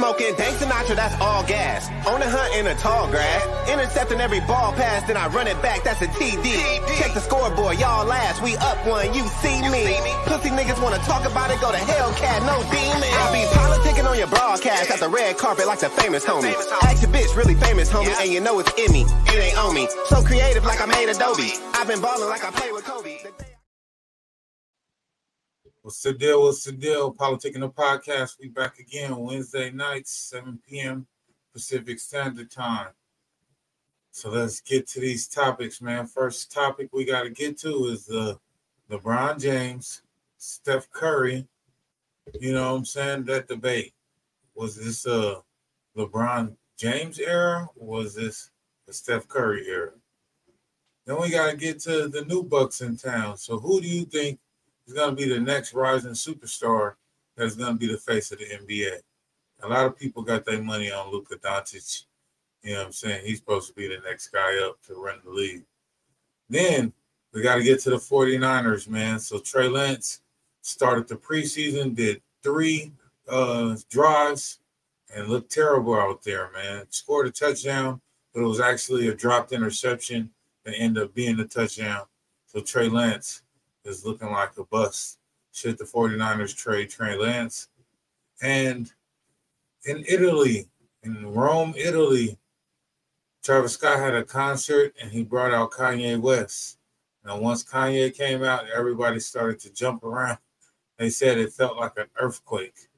Smoking dank Sinatra, that's all gas. On the hunt in the tall grass. Intercepting every ball pass, then I run it back, that's a TD. Check the scoreboard, y'all last. We up one, you see me. Pussy niggas wanna talk about it, go to Hellcat, no demon. I be politicking on your broadcast at the red carpet like the famous homie. Ask your bitch, really famous homie, and you know it's in me. It ain't on me. So creative like I made Adobe. I've been balling like I play with What's the deal? What's the? PolitiKan the podcast. We back again Wednesday nights, 7 p.m. Pacific Standard Time. So let's get to these topics, man. First topic we got to get to is the LeBron James, Steph Curry. You know what I'm saying? That debate. Was this a LeBron James era? Was this the Steph Curry era? Then we got to get to the new Bucks in town. So who do you think is going to be the next rising superstar that's going to be the face of the NBA. A lot of people got their money on Luka Doncic. You know what I'm saying? He's supposed to be the next guy up to run the league. Then we got to get to the 49ers, man. So Trey Lance started the preseason, did three uh, drives, and looked terrible out there, man. Scored a touchdown, but it was actually a dropped interception that ended up being a touchdown. So Trey Lance is looking like a bust. Should the 49ers trade Trey Lance? And in Italy, in Rome, Italy, Travis Scott had a concert and he brought out Kanye West. Now, once Kanye came out, everybody started to jump around. They said it felt like an earthquake.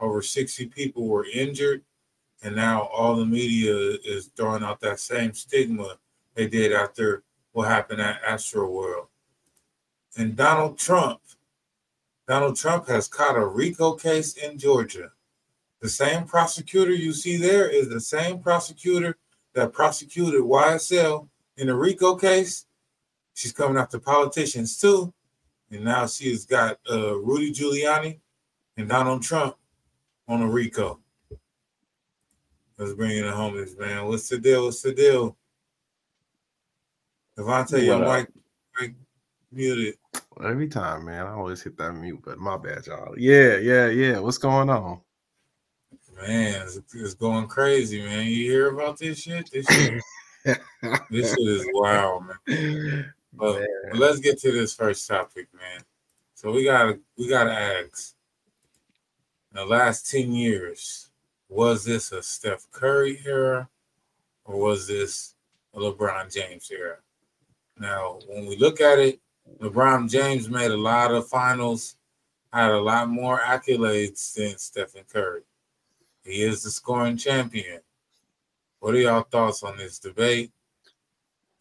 Over 60 people were injured, and now all the media is throwing out that same stigma they did after what happened at Astroworld and Donald Trump. Donald Trump has caught a RICO case in Georgia. The same prosecutor you see there is the same prosecutor that prosecuted YSL in the RICO case. She's coming after politicians too. And now she has got uh, Rudy Giuliani and Donald Trump on a RICO. Let's bring in the homies, man. What's the deal? What's the deal? Devontae, your mic, mic muted. Every time, man. I always hit that mute, but my bad, y'all. Yeah, yeah, yeah. What's going on? Man, it's, it's going crazy, man. You hear about this shit? This shit, this shit is wild, man. But, man. but let's get to this first topic, man. So we gotta we gotta ask. In the last 10 years, was this a Steph Curry era or was this a LeBron James era? Now, when we look at it, LeBron James made a lot of finals, had a lot more accolades than Stephen Curry. He is the scoring champion. What are y'all thoughts on this debate?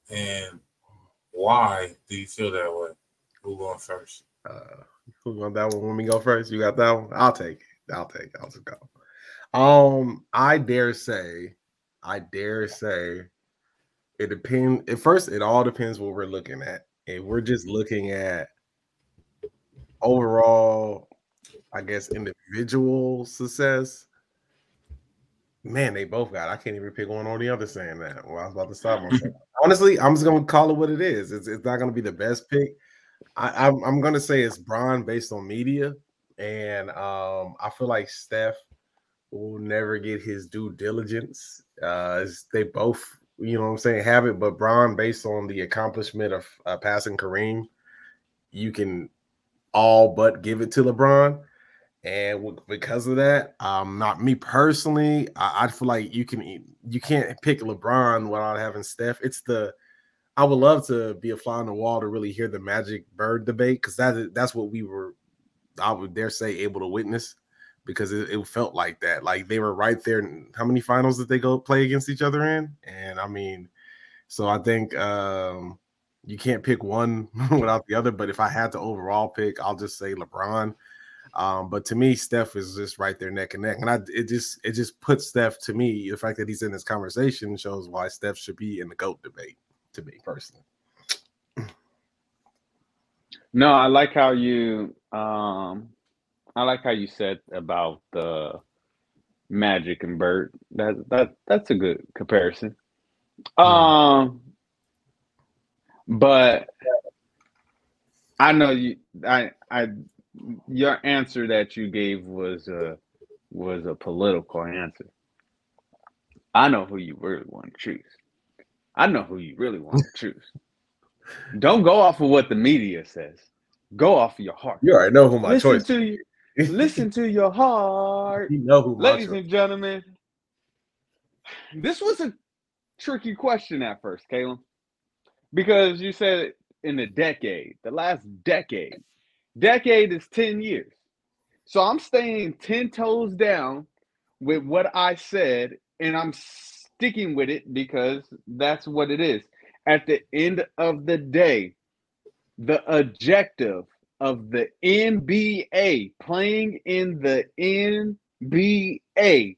And why do you feel that way? Who going first? Uh, who going that one? When we go first, you got that one. I'll take it. I'll take it. I'll just go. Um, I dare say, I dare say, it depends. At first, it all depends what we're looking at and we're just looking at overall, I guess, individual success. Man, they both got. I can't even pick one or the other saying that. Well, I was about to stop myself. Honestly, I'm just gonna call it what it is. It's, it's not gonna be the best pick. I, I'm, I'm gonna say it's Bron based on media, and um, I feel like Steph will never get his due diligence. Uh, they both you know what I'm saying, have it. But Bron, based on the accomplishment of uh, passing Kareem, you can all but give it to LeBron. And because of that, um, not me personally, I, I feel like you can you can't pick LeBron without having Steph. It's the I would love to be a fly on the wall to really hear the Magic Bird debate because that that's what we were, I would dare say, able to witness because it, it, felt like that. Like they were right there. How many finals did they go play against each other in? And I mean, so I think um, you can't pick one without the other. But if I had to overall pick, I'll just say LeBron. Um, but to me, Steph is just right there neck and neck, and I it just it just puts Steph to me. The fact that he's in this conversation shows why Steph should be in the goat debate. To me personally. No, I like how you um I like how you said about the Magic and Bird. That that that's a good comparison. Um, but I know you. I I your answer that you gave was uh was a political answer. I know who you really want to choose. I know who you really want to choose. Don't go off of what the media says. Go off of your heart. You already know who my listen choice. to you. Listen to your heart, You know who ladies and gentlemen. This was a tricky question at first, Caleb, because you said in a decade, the last decade. Decade is 10 years. So I'm staying 10 toes down with what I said, and I'm sticking with it because that's what it is. At the end of the day, the objective of the NBA playing in the NBA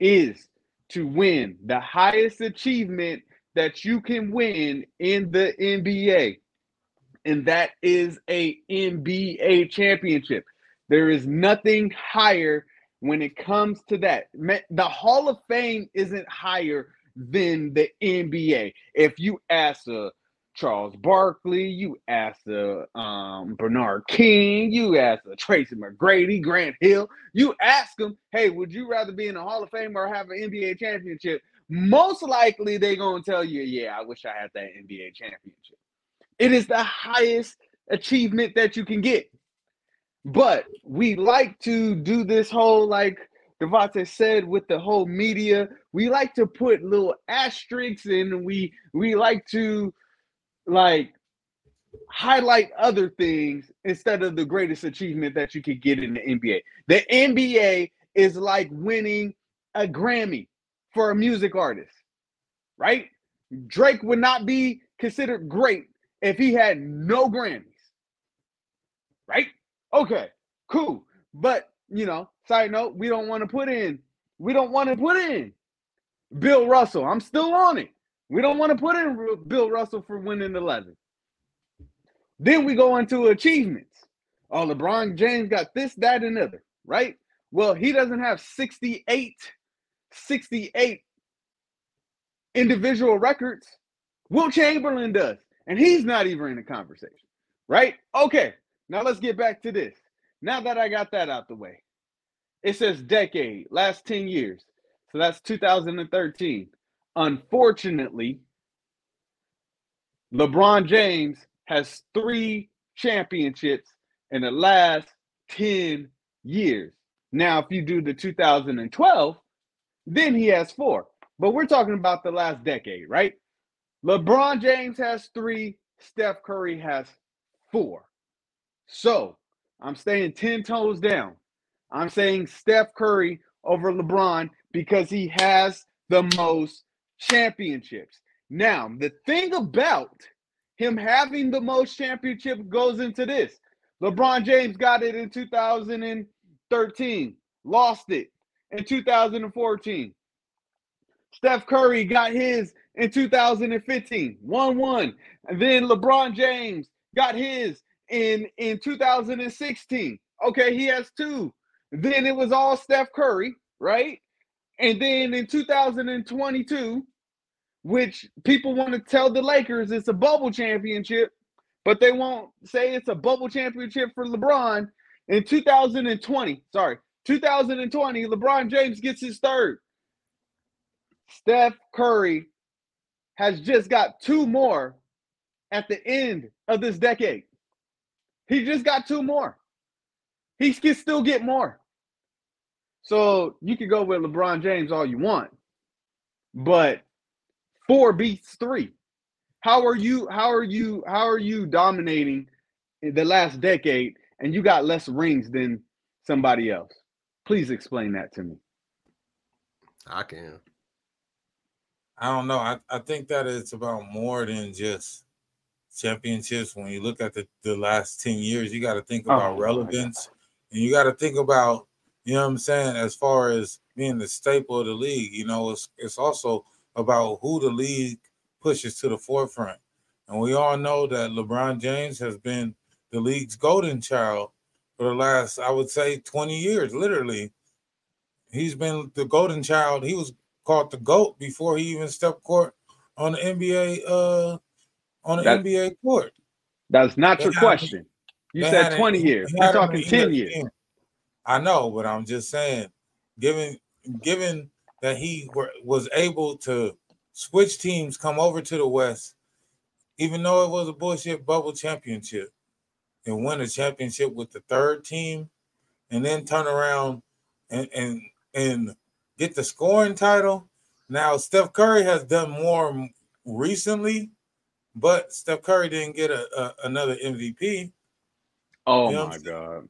is to win the highest achievement that you can win in the NBA. And that is a NBA championship. There is nothing higher when it comes to that. The Hall of Fame isn't higher than the NBA. If you ask a Charles Barkley, you ask a um, Bernard King, you ask a Tracy McGrady, Grant Hill, you ask them, hey, would you rather be in the Hall of Fame or have an NBA championship? Most likely they're going to tell you, yeah, I wish I had that NBA championship. It is the highest achievement that you can get. But we like to do this whole, like Devontae said, with the whole media. We like to put little asterisks and we we like to like highlight other things instead of the greatest achievement that you could get in the NBA. The NBA is like winning a Grammy for a music artist, right? Drake would not be considered great if he had no Grammys, right? Okay, cool. But, you know, side note, we don't want to put in, we don't want to put in Bill Russell. I'm still on it. We don't want to put in Bill Russell for winning 11. Then we go into achievements. Oh, LeBron James got this, that, and other, right? Well, he doesn't have 68, 68 individual records. Wilt Chamberlain does, and he's not even in the conversation, right? Okay, now let's get back to this. Now that I got that out the way, it says decade, last 10 years. So that's 2013. Unfortunately, LeBron James has three championships in the last 10 years. Now, if you do the 2012, then he has four. But we're talking about the last decade, right? LeBron James has three, Steph Curry has four. So I'm staying 10 toes down. I'm saying Steph Curry over LeBron because he has the most championships. Now, the thing about him having the most championship goes into this. LeBron James got it in 2013, lost it in 2014. Steph Curry got his in 2015, 1 1. And then LeBron James got his in, in 2016. Okay, he has two. Then it was all Steph Curry, right? And then in 2022, which people want to tell the Lakers it's a bubble championship, but they won't say it's a bubble championship for LeBron. In 2020, sorry, 2020, LeBron James gets his third. Steph Curry has just got two more at the end of this decade. He just got two more. He can still get more. So you can go with LeBron James all you want, but four beats three. How are you? How are you? How are you dominating in the last decade, and you got less rings than somebody else? Please explain that to me. I can. I don't know. I, I think that it's about more than just championships. When you look at the, the last 10 years, you got to oh think about Oh, relevance and you got to think about, you know what I'm saying, as far as being the staple of the league. You know, it's, it's also about who the league pushes to the forefront. And we all know that LeBron James has been the league's golden child for the last, I would say, 20 years, literally. He's been the golden child. He was called the GOAT before he even stepped court on the NBA uh on the That- NBA court. That's not They your question. You said 20 he years. You're talking in 10 ESPN. years. I know, but I'm just saying, given given that he were, was able to switch teams, come over to the West, even though it was a bullshit bubble championship, and win a championship with the third team, and then turn around and and and get the scoring title. Now Steph Curry has done more recently, but Steph Curry didn't get a, a another MVP. Oh you know my god.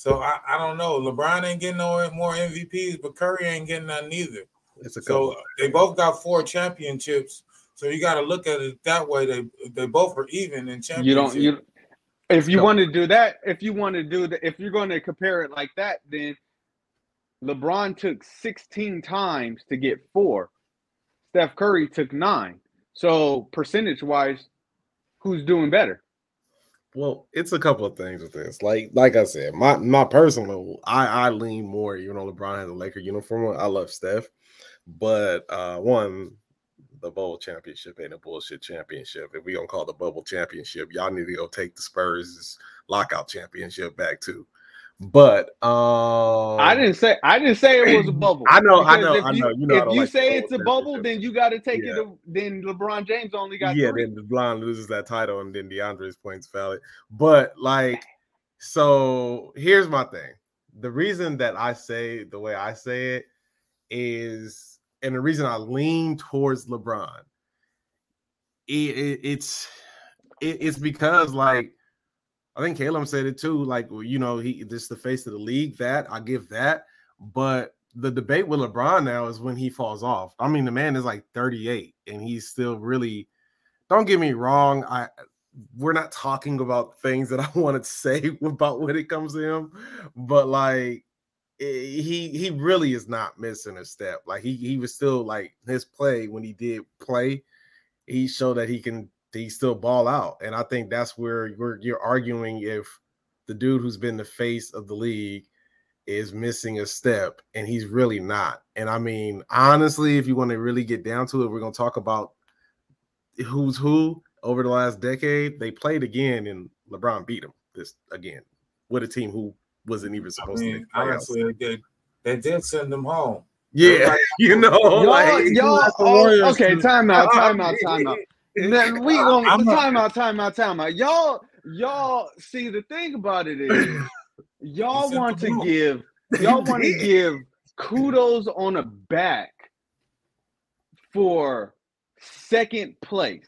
So I, I don't know. LeBron ain't getting no more MVPs, but Curry ain't getting none either. It's a so they both got four championships. So you got to look at it that way. They they both are even in championships. You don't you if you want to do that, if you want to do that, if you're going to compare it like that, then LeBron took 16 times to get four. Steph Curry took nine. So percentage wise, who's doing better? Well, it's a couple of things with this. Like, like I said, my my personal, I I lean more. You know, LeBron has a Laker uniform. I love Steph, but uh one, the bowl championship ain't a bullshit championship. If we gonna call the bubble championship, y'all need to go take the Spurs lockout championship back too. But um, I didn't say I didn't say it was a bubble. I know, I know, I know. You, know, if you like say it's a bubble, then you got to take yeah. it. Then LeBron James only got yeah. Three. Then LeBron loses that title, and then DeAndre's points valid. But like, so here's my thing. The reason that I say the way I say it is, and the reason I lean towards LeBron, it, it, it's it, it's because like I think Caleb said it too. Like, you know, he this the face of the league. That I give that, but the debate with LeBron now is when he falls off. I mean, the man is like 38 and he's still really. Don't get me wrong. I we're not talking about things that I wanted to say about when it comes to him, but like eh, he he really is not missing a step. Like he he was still like his play when he did play, he showed that he can he still ball out. And I think that's where you're, you're arguing if the dude who's been the face of the league is missing a step, and he's really not. And I mean, honestly, if you want to really get down to it, we're going to talk about who's who over the last decade. They played again, and LeBron beat him this again with a team who wasn't even supposed I mean, to. Honestly, they did, they did send them home. Yeah, you know, y'all, like, y'all, oh, okay, time out, time out, time out now, we gonna I'm time out, time out, time out. Y'all, y'all see the thing about it is y'all want to give y'all want to give kudos on a back for second place.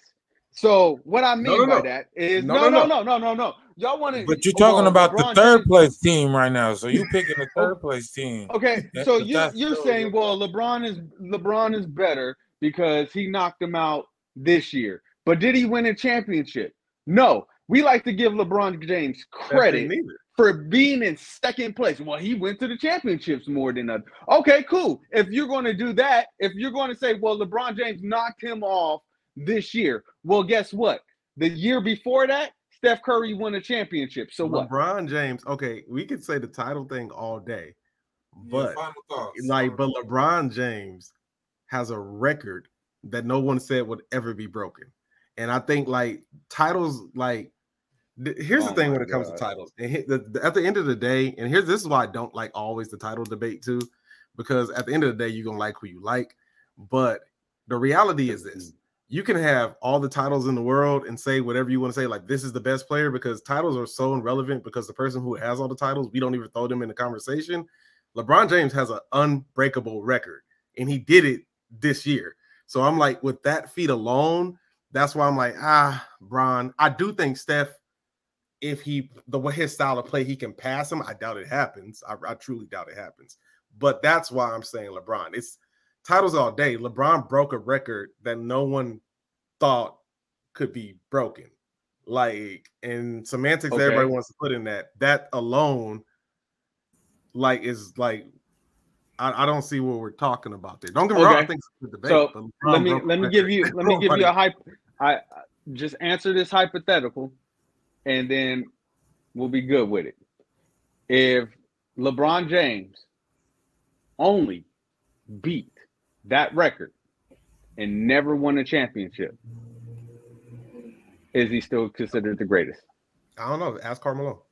So what I mean no, no, by no. that is no, no, no, no, no, no, Y'all want to, but you're talking about LeBron the third James. place team right now. So you picking the third place team. Okay, so you you're saying, well, LeBron is LeBron is better because he knocked him out this year. But did he win a championship? No. We like to give LeBron James credit for being in second place. Well, he went to the championships more than others. Okay, cool. If you're going to do that, if you're going to say, well, LeBron James knocked him off this year, well, guess what? The year before that, Steph Curry won a championship. So LeBron what? LeBron James. Okay, we could say the title thing all day, but yeah, like, but LeBron James has a record that no one said would ever be broken. And I think like titles, like th- here's oh the thing when it comes God. to titles. And hit the, the, at the end of the day, and here's this is why I don't like always the title debate too, because at the end of the day, you're gonna like who you like. But the reality is this you can have all the titles in the world and say whatever you want to say, like this is the best player, because titles are so irrelevant because the person who has all the titles, we don't even throw them in the conversation. LeBron James has an unbreakable record, and he did it this year. So I'm like, with that feat alone, that's why I'm like, ah, Bron. I do think Steph, if he the way his style of play, he can pass him. I doubt it happens. I, I truly doubt it happens. But that's why I'm saying LeBron. It's titles all day. LeBron broke a record that no one thought could be broken. Like and semantics okay. everybody wants to put in that. That alone, like, is like I, I, don't see what we're talking about there. Don't get me okay. wrong. I think it's a debate. So let me let me give you let me give you a hype. I just answer this hypothetical, and then we'll be good with it. If LeBron James only beat that record and never won a championship, is he still considered the greatest? I don't know. Ask Carmelo.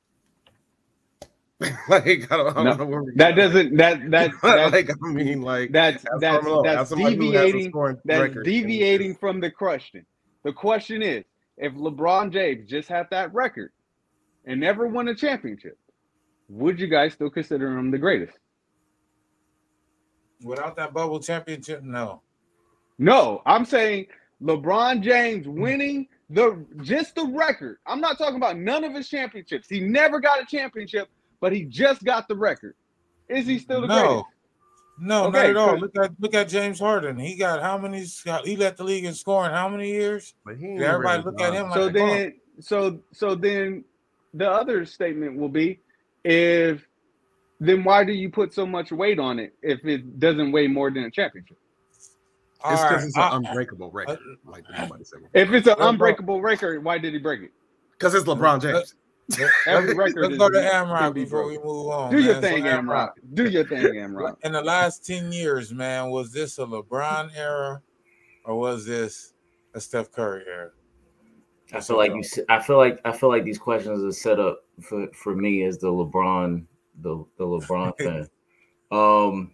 like I don't, I don't No, know where we That doesn't that that like I mean like that's as that's Carmelo, that's somebody who has a deviating scoring that's deviating from the question. The question is, if LeBron James just had that record and never won a championship, would you guys still consider him the greatest? Without that bubble championship, no. No, I'm saying LeBron James winning the just the record. I'm not talking about none of his championships. He never got a championship, but he just got the record. Is he still the No. greatest? No, Okay, not at all. Look at look at James Harden. He got how many? He led the league in scoring how many years? But he Did everybody never look at him like So a bum? then, so so then, the other statement will be, if then why do you put so much weight on it if it doesn't weigh more than a championship? All It's because right, it's an I- unbreakable record, uh, like nobody said. If it's an unbreakable record, why did he break it? Because it's LeBron James. Every record Let's go to can Amrock before we move on. Do your man. So thing, Amrock. Do your thing, Amrock. In the last 10 years, man, was this a LeBron era or was this a Steph Curry era? I feel like you. s- I feel like I feel like these questions are set up for for me as the LeBron, the the LeBron fan. Um,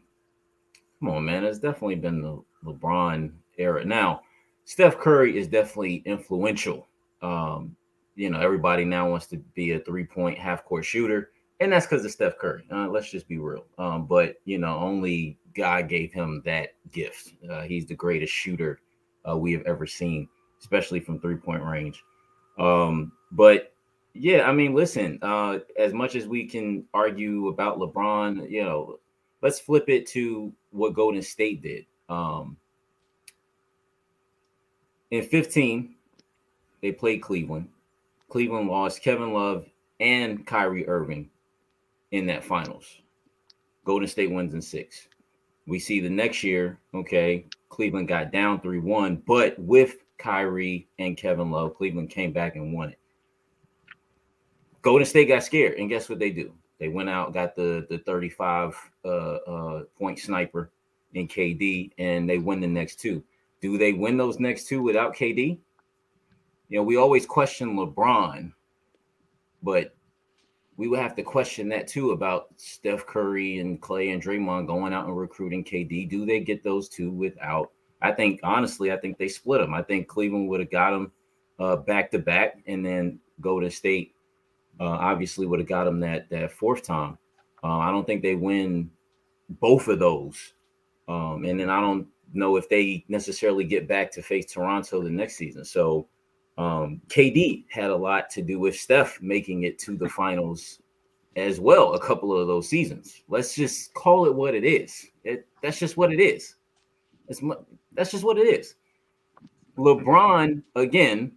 come on, man. It's definitely been the LeBron era. Now, Steph Curry is definitely influential. Um, you know, everybody now wants to be a three point half court shooter, and that's because of Steph Curry. Uh, let's just be real. Um, but you know, only God gave him that gift. Uh, he's the greatest shooter uh, we have ever seen, especially from three point range. Um, but yeah, I mean, listen, uh, as much as we can argue about LeBron, you know, let's flip it to what Golden State did. Um, in 15, they played Cleveland. Cleveland lost Kevin Love and Kyrie Irving in that finals. Golden State wins in six. We see the next year, okay, Cleveland got down 3 1, but with Kyrie and Kevin Love, Cleveland came back and won it. Golden State got scared, and guess what they do? They went out, got the the 35 uh, uh, point sniper in KD, and they win the next two. Do they win those next two without KD? You know, we always question LeBron, but we would have to question that too about Steph Curry and Klay and Draymond going out and recruiting KD. Do they get those two without? I think honestly, I think they split them. I think Cleveland would have got them uh, back to back, and then Golden State uh, obviously would have got them that that fourth time. Uh, I don't think they win both of those, um, and then I don't know if they necessarily get back to face Toronto the next season. So um, KD had a lot to do with Steph making it to the finals as well. A couple of those seasons. Let's just call it what it is. It, that's just what it is. It's, that's just what it is. LeBron again,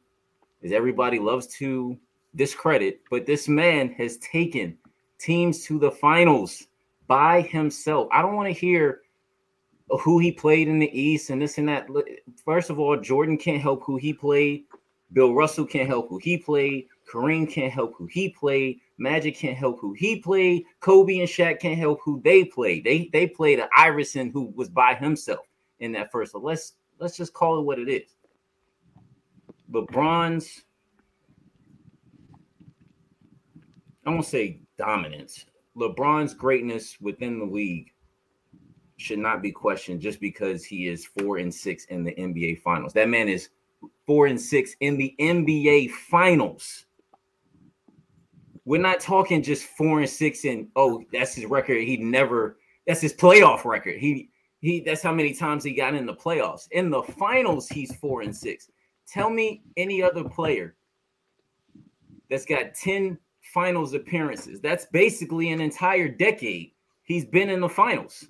as everybody loves to discredit, but this man has taken teams to the finals by himself. I don't want to hear who he played in the East and this and that. First of all, Jordan can't help who he played. Bill Russell can't help who he played. Kareem can't help who he played. Magic can't help who he played. Kobe and Shaq can't help who they played. They they played an Iverson who was by himself in that first. So let's let's just call it what it is. LeBron's I won't say dominance. LeBron's greatness within the league should not be questioned just because he is four and six in the NBA finals. That man is four and six in the NBA finals. We're not talking just four and six and oh, that's his record. He never that's his playoff record. He he that's how many times he got in the playoffs. In the finals, he's four and six. Tell me any other player that's got 10 finals appearances. That's basically an entire decade. He's been in the finals.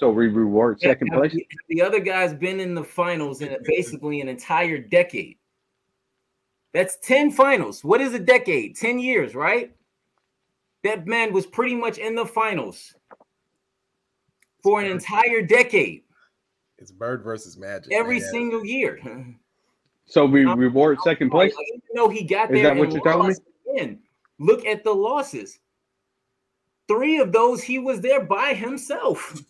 So we reward second Have place. The, the other guy's been in the finals in basically an entire decade. That's 10 finals. What is a decade? 10 years, right? That man was pretty much in the finals for an entire decade, It's Bird versus Magic. every man. single year. So we reward second place. Even though he got Is there that what you're telling me? again, look at the losses. Three of those he was there by himself.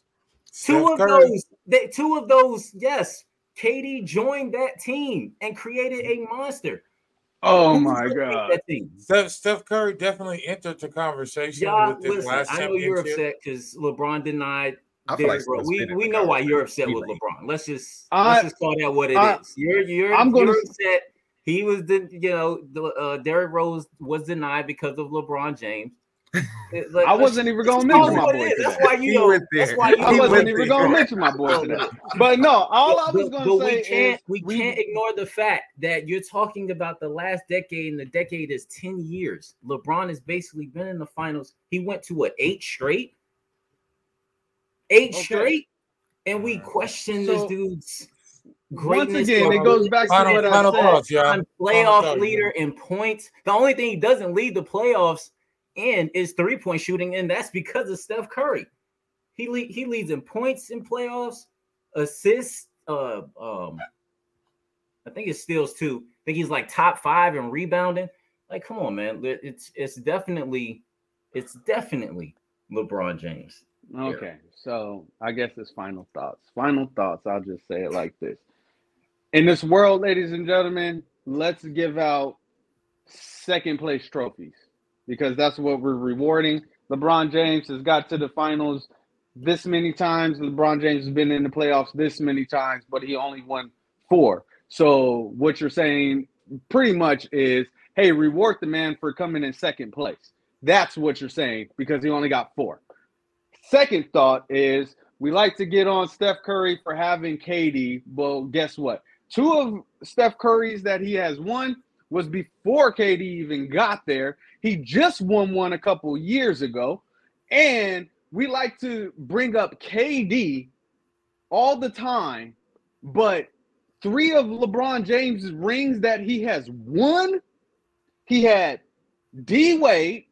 Steph two of Curry. those, they, two of those, yes. KD joined that team and created a monster. Oh Who's my god. that? Steph, Steph Curry definitely entered the conversation Y'all, with this listen, last I know you're upset because LeBron denied I feel like Derrick We we know why you're upset with LeBron. Let's just I- let's just call that what it is. I- You're you're I'm gonna you're upset. He was the you know the uh, Derrick Rose was denied because of LeBron James. It- like, I wasn't even gonna mention my boy. That's why you He know. went That's there. why you I wasn't even there. gonna mention my boy today. But no, all I was gonna but say we can't is we, can't ignore the fact that you're talking about the last decade, and the decade is 10 years. LeBron has basically been in the finals. He went to what eight straight? Eight Okay. straight, and we question So, this dude's once again, it goes back to Final, what I final said. thoughts, y'all. on playoff thoughts, leader man. in points. The only thing he doesn't lead the playoffs in is three point shooting, and that's because of Steph Curry. He lead, he leads in points in playoffs, assists. Uh, um, I think it's steals too. I think he's like top five in rebounding. Like, come on, man. It's it's definitely it's definitely LeBron James. Okay, so I guess it's final thoughts. Final thoughts. I'll just say it like this. In this world, ladies and gentlemen, let's give out second place trophies because that's what we're rewarding. LeBron James has got to the finals this many times. LeBron James has been in the playoffs this many times, but he only won four. So what you're saying pretty much is, hey, reward the man for coming in second place. That's what you're saying because he only got four. Second thought is we like to get on Steph Curry for having KD. Well, guess what? Two of Steph Curry's that he has won was before KD even got there. He just won one a couple years ago. And we like to bring up KD all the time, but three of LeBron James's rings that he has won, he had D Wade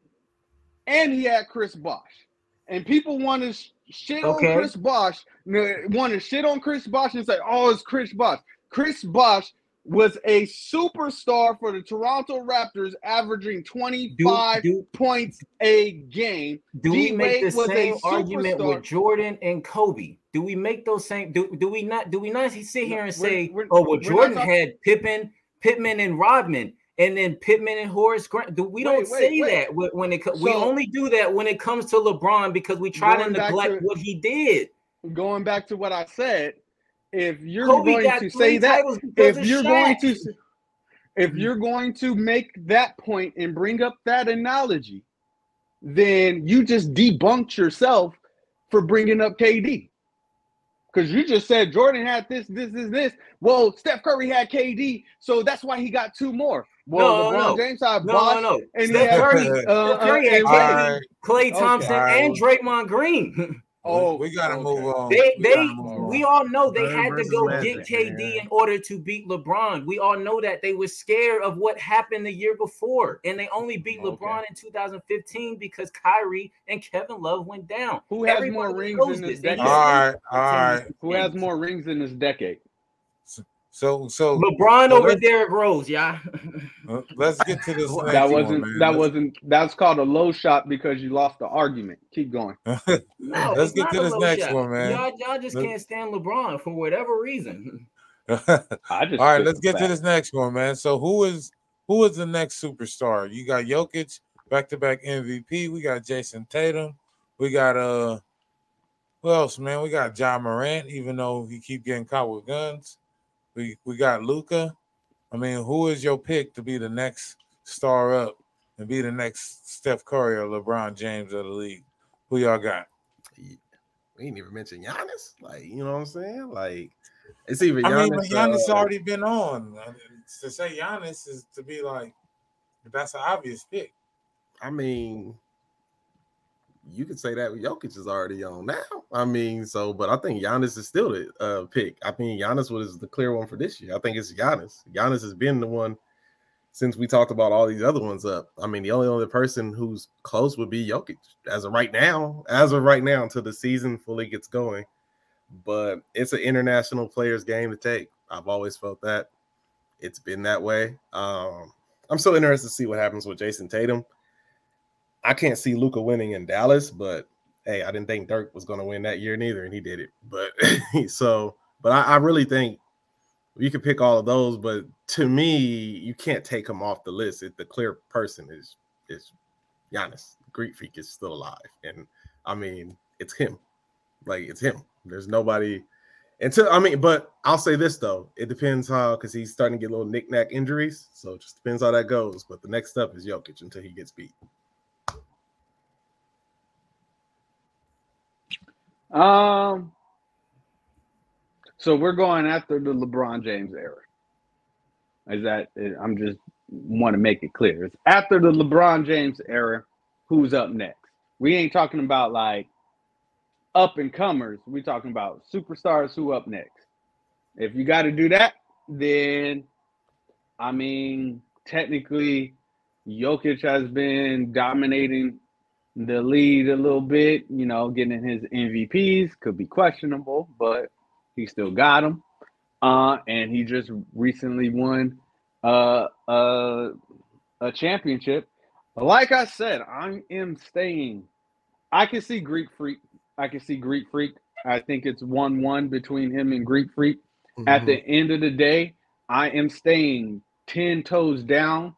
and he had Chris Bosh. And people want to sh- shit Okay. on Chris Bosh, want to shit on Chris Bosh and say, oh, it's Chris Bosh. Chris Bosh was a superstar for the Toronto Raptors, averaging 25 do, points a game. do we D-Wade the was a same argument with Jordan and Kobe? Do we make those same? Do, do we not? Do we not sit here and We're- say, we're- "Oh, well, Jordan talk- had Pippen, Pittman, and Rodman, and then Pippen and Horace Grant"? Do we don't Wait, wait, say wait. that when- it co- we only do that when it comes to LeBron because we try to neglect to- what he did. Going back to what I said, if you're Kobe going to say that, if you're going to if you're going to make that point and bring up that analogy then you just debunked yourself for bringing up KD because you just said Jordan had this this this this well Steph Curry had KD so that's why he got two more well No, LeBron no. James had no, Bosh no, no. and Steph Curry, uh, Steph Curry uh, had and All right, Klay Okay. Thompson, All right. and Draymond Green. oh we, we gotta oh, okay. move on. They, We they, on. we all know they Bird had to go Magic, get KD man. in order to beat LeBron. We all know that they were scared of what happened the year before, and they only beat Okay. LeBron in 2015 because Kyrie and Kevin Love went down. who has Everybody more rings in this this, decade all right, all right. who has more rings in this decade So, so LeBron so over let's, Derrick Rose, yeah. uh, let's get to this. that wasn't man. that Let's- wasn't that's called a low shot because you lost the argument keep going No, Let's get to this next shot. one, man. Y'all, y'all just Let- can't stand LeBron for whatever reason. I just All right, let's the get to this next one, man. So who is who is the next superstar? You got Jokic, back to back MVP. We got Jayson Tatum. We got uh who else, man? We got Ja Morant, even though he keep getting caught with guns. We we got Luka. I mean, who is your pick to be the next star up and be the next Steph Curry or LeBron James of the league? Who y'all got? We ain't even mentioned Giannis. Like, you know what I'm saying? Like, it's either I mean, Giannis. but Giannis uh, already been on. I mean, To say Giannis is to be like, that's an obvious pick. I mean, you could say that Jokic is already on now. I mean, so, but I think Giannis is still the uh, pick. I mean, Giannis was the clear one for this year. I think it's Giannis. Giannis has been the one since we talked about all these other ones up. I mean, the only other person who's close would be Jokic as of right now, as of right now, until the season fully gets going. But it's an international players game to take. I've always felt that. It's been that way. Um, I'm so interested to see what happens with Jayson Tatum. I can't see Luka winning in Dallas, but hey, I didn't think Dirk was going to win that year neither, and he did it. But so, but I, I really think you can pick all of those, but to me, you can't take him off the list. The clear person is is Giannis. Greek Freak is still alive, and I mean, it's him. Like it's him. There's nobody until I mean, but I'll say this though, it depends how because he's starting to get little knick-knack injuries, so it just depends how that goes. But the next step is Jokic until he gets beat. Um, so we're going after the LeBron James era. Is that I'm just want to make it clear. It's after the LeBron James era, who's up next? We ain't talking about like up and comers. We're talking about superstars who up next. If you got to do that, then I mean, technically, Jokic has been dominating the lead a little bit. You know, getting his MVPs could be questionable, but he still got them. Uh, and he just recently won uh, uh, a championship. Like I said, I am staying. I can see Greek Freak. I can see Greek Freak. I think it's one-one between him and Greek Freak. Mm-hmm. At the end of the day, I am staying ten toes down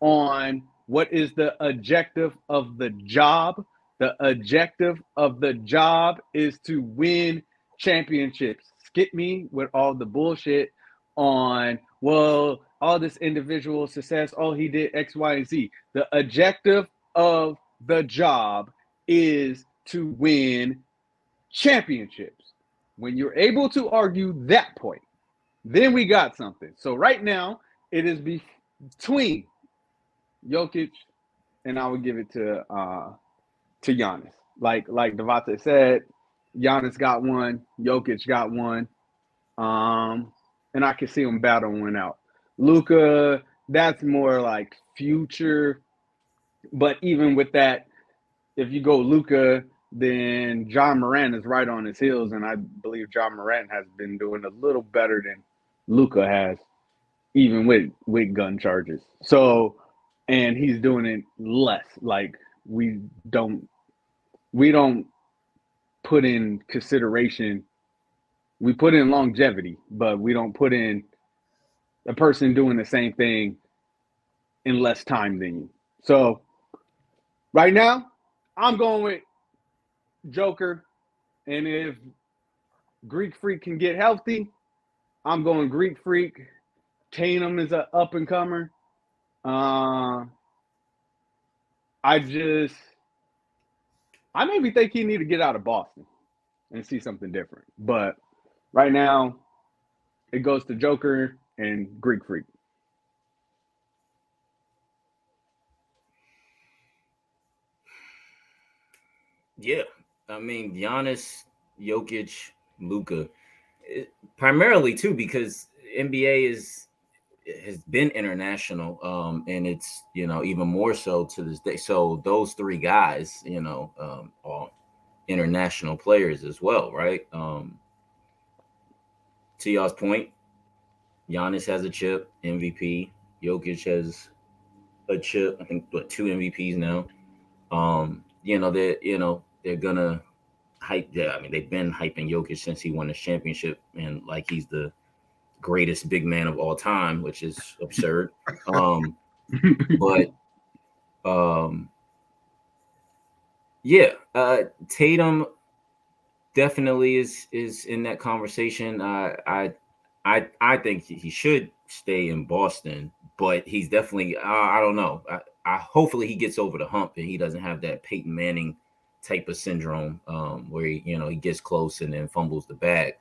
on what is the objective of the job. The objective of the job is to win championships. Skip me with all the bullshit on, well, all this individual success, all he did X, Y, and Z. The objective of the job is to win championships. When you're able to argue that point, then we got something. So right now, it is between Jokic and I would give it to uh to Giannis. Like like Devontae said, Giannis got one, Jokic got one. Um, and I can see them battling out. Luka, that's more like future. But even with that, if you go Luka, then Ja Morant is right on his heels, and I believe Ja Morant has been doing a little better than Luka has, even with with gun charges. So, and he's doing it less. Like we don't we don't put in consideration. We put in longevity, but we don't put in a person doing the same thing in less time than you. So right now, I'm going with Joker. And if Greek Freak can get healthy, I'm going Greek Freak. Tatum is an up and comer. Uh, I just, I maybe think he need to get out of Boston and see something different. But right now, it goes to Joker and Greek Freak. Yeah, I mean Giannis, Jokic, Luka, eh, primarily too because NBA is has been international, um, and it's you know even more so to this day. So those three guys, you know, um, are international players as well, right? Um, to y'all's point, Giannis has a chip, MVP. Jokic has a chip. I think what two MVPs now. Um, you know they you know they're gonna hype. Yeah, I mean they've been hyping Jokic since he won the championship, and like he's the greatest big man of all time, which is absurd. um, but um, yeah, uh, Tatum definitely is is in that conversation. I I I I think he should stay in Boston, but he's definitely uh, I don't know. I, I hopefully he gets over the hump and he doesn't have that Peyton Manning type of syndrome um, where he you know he gets close and then fumbles the bag.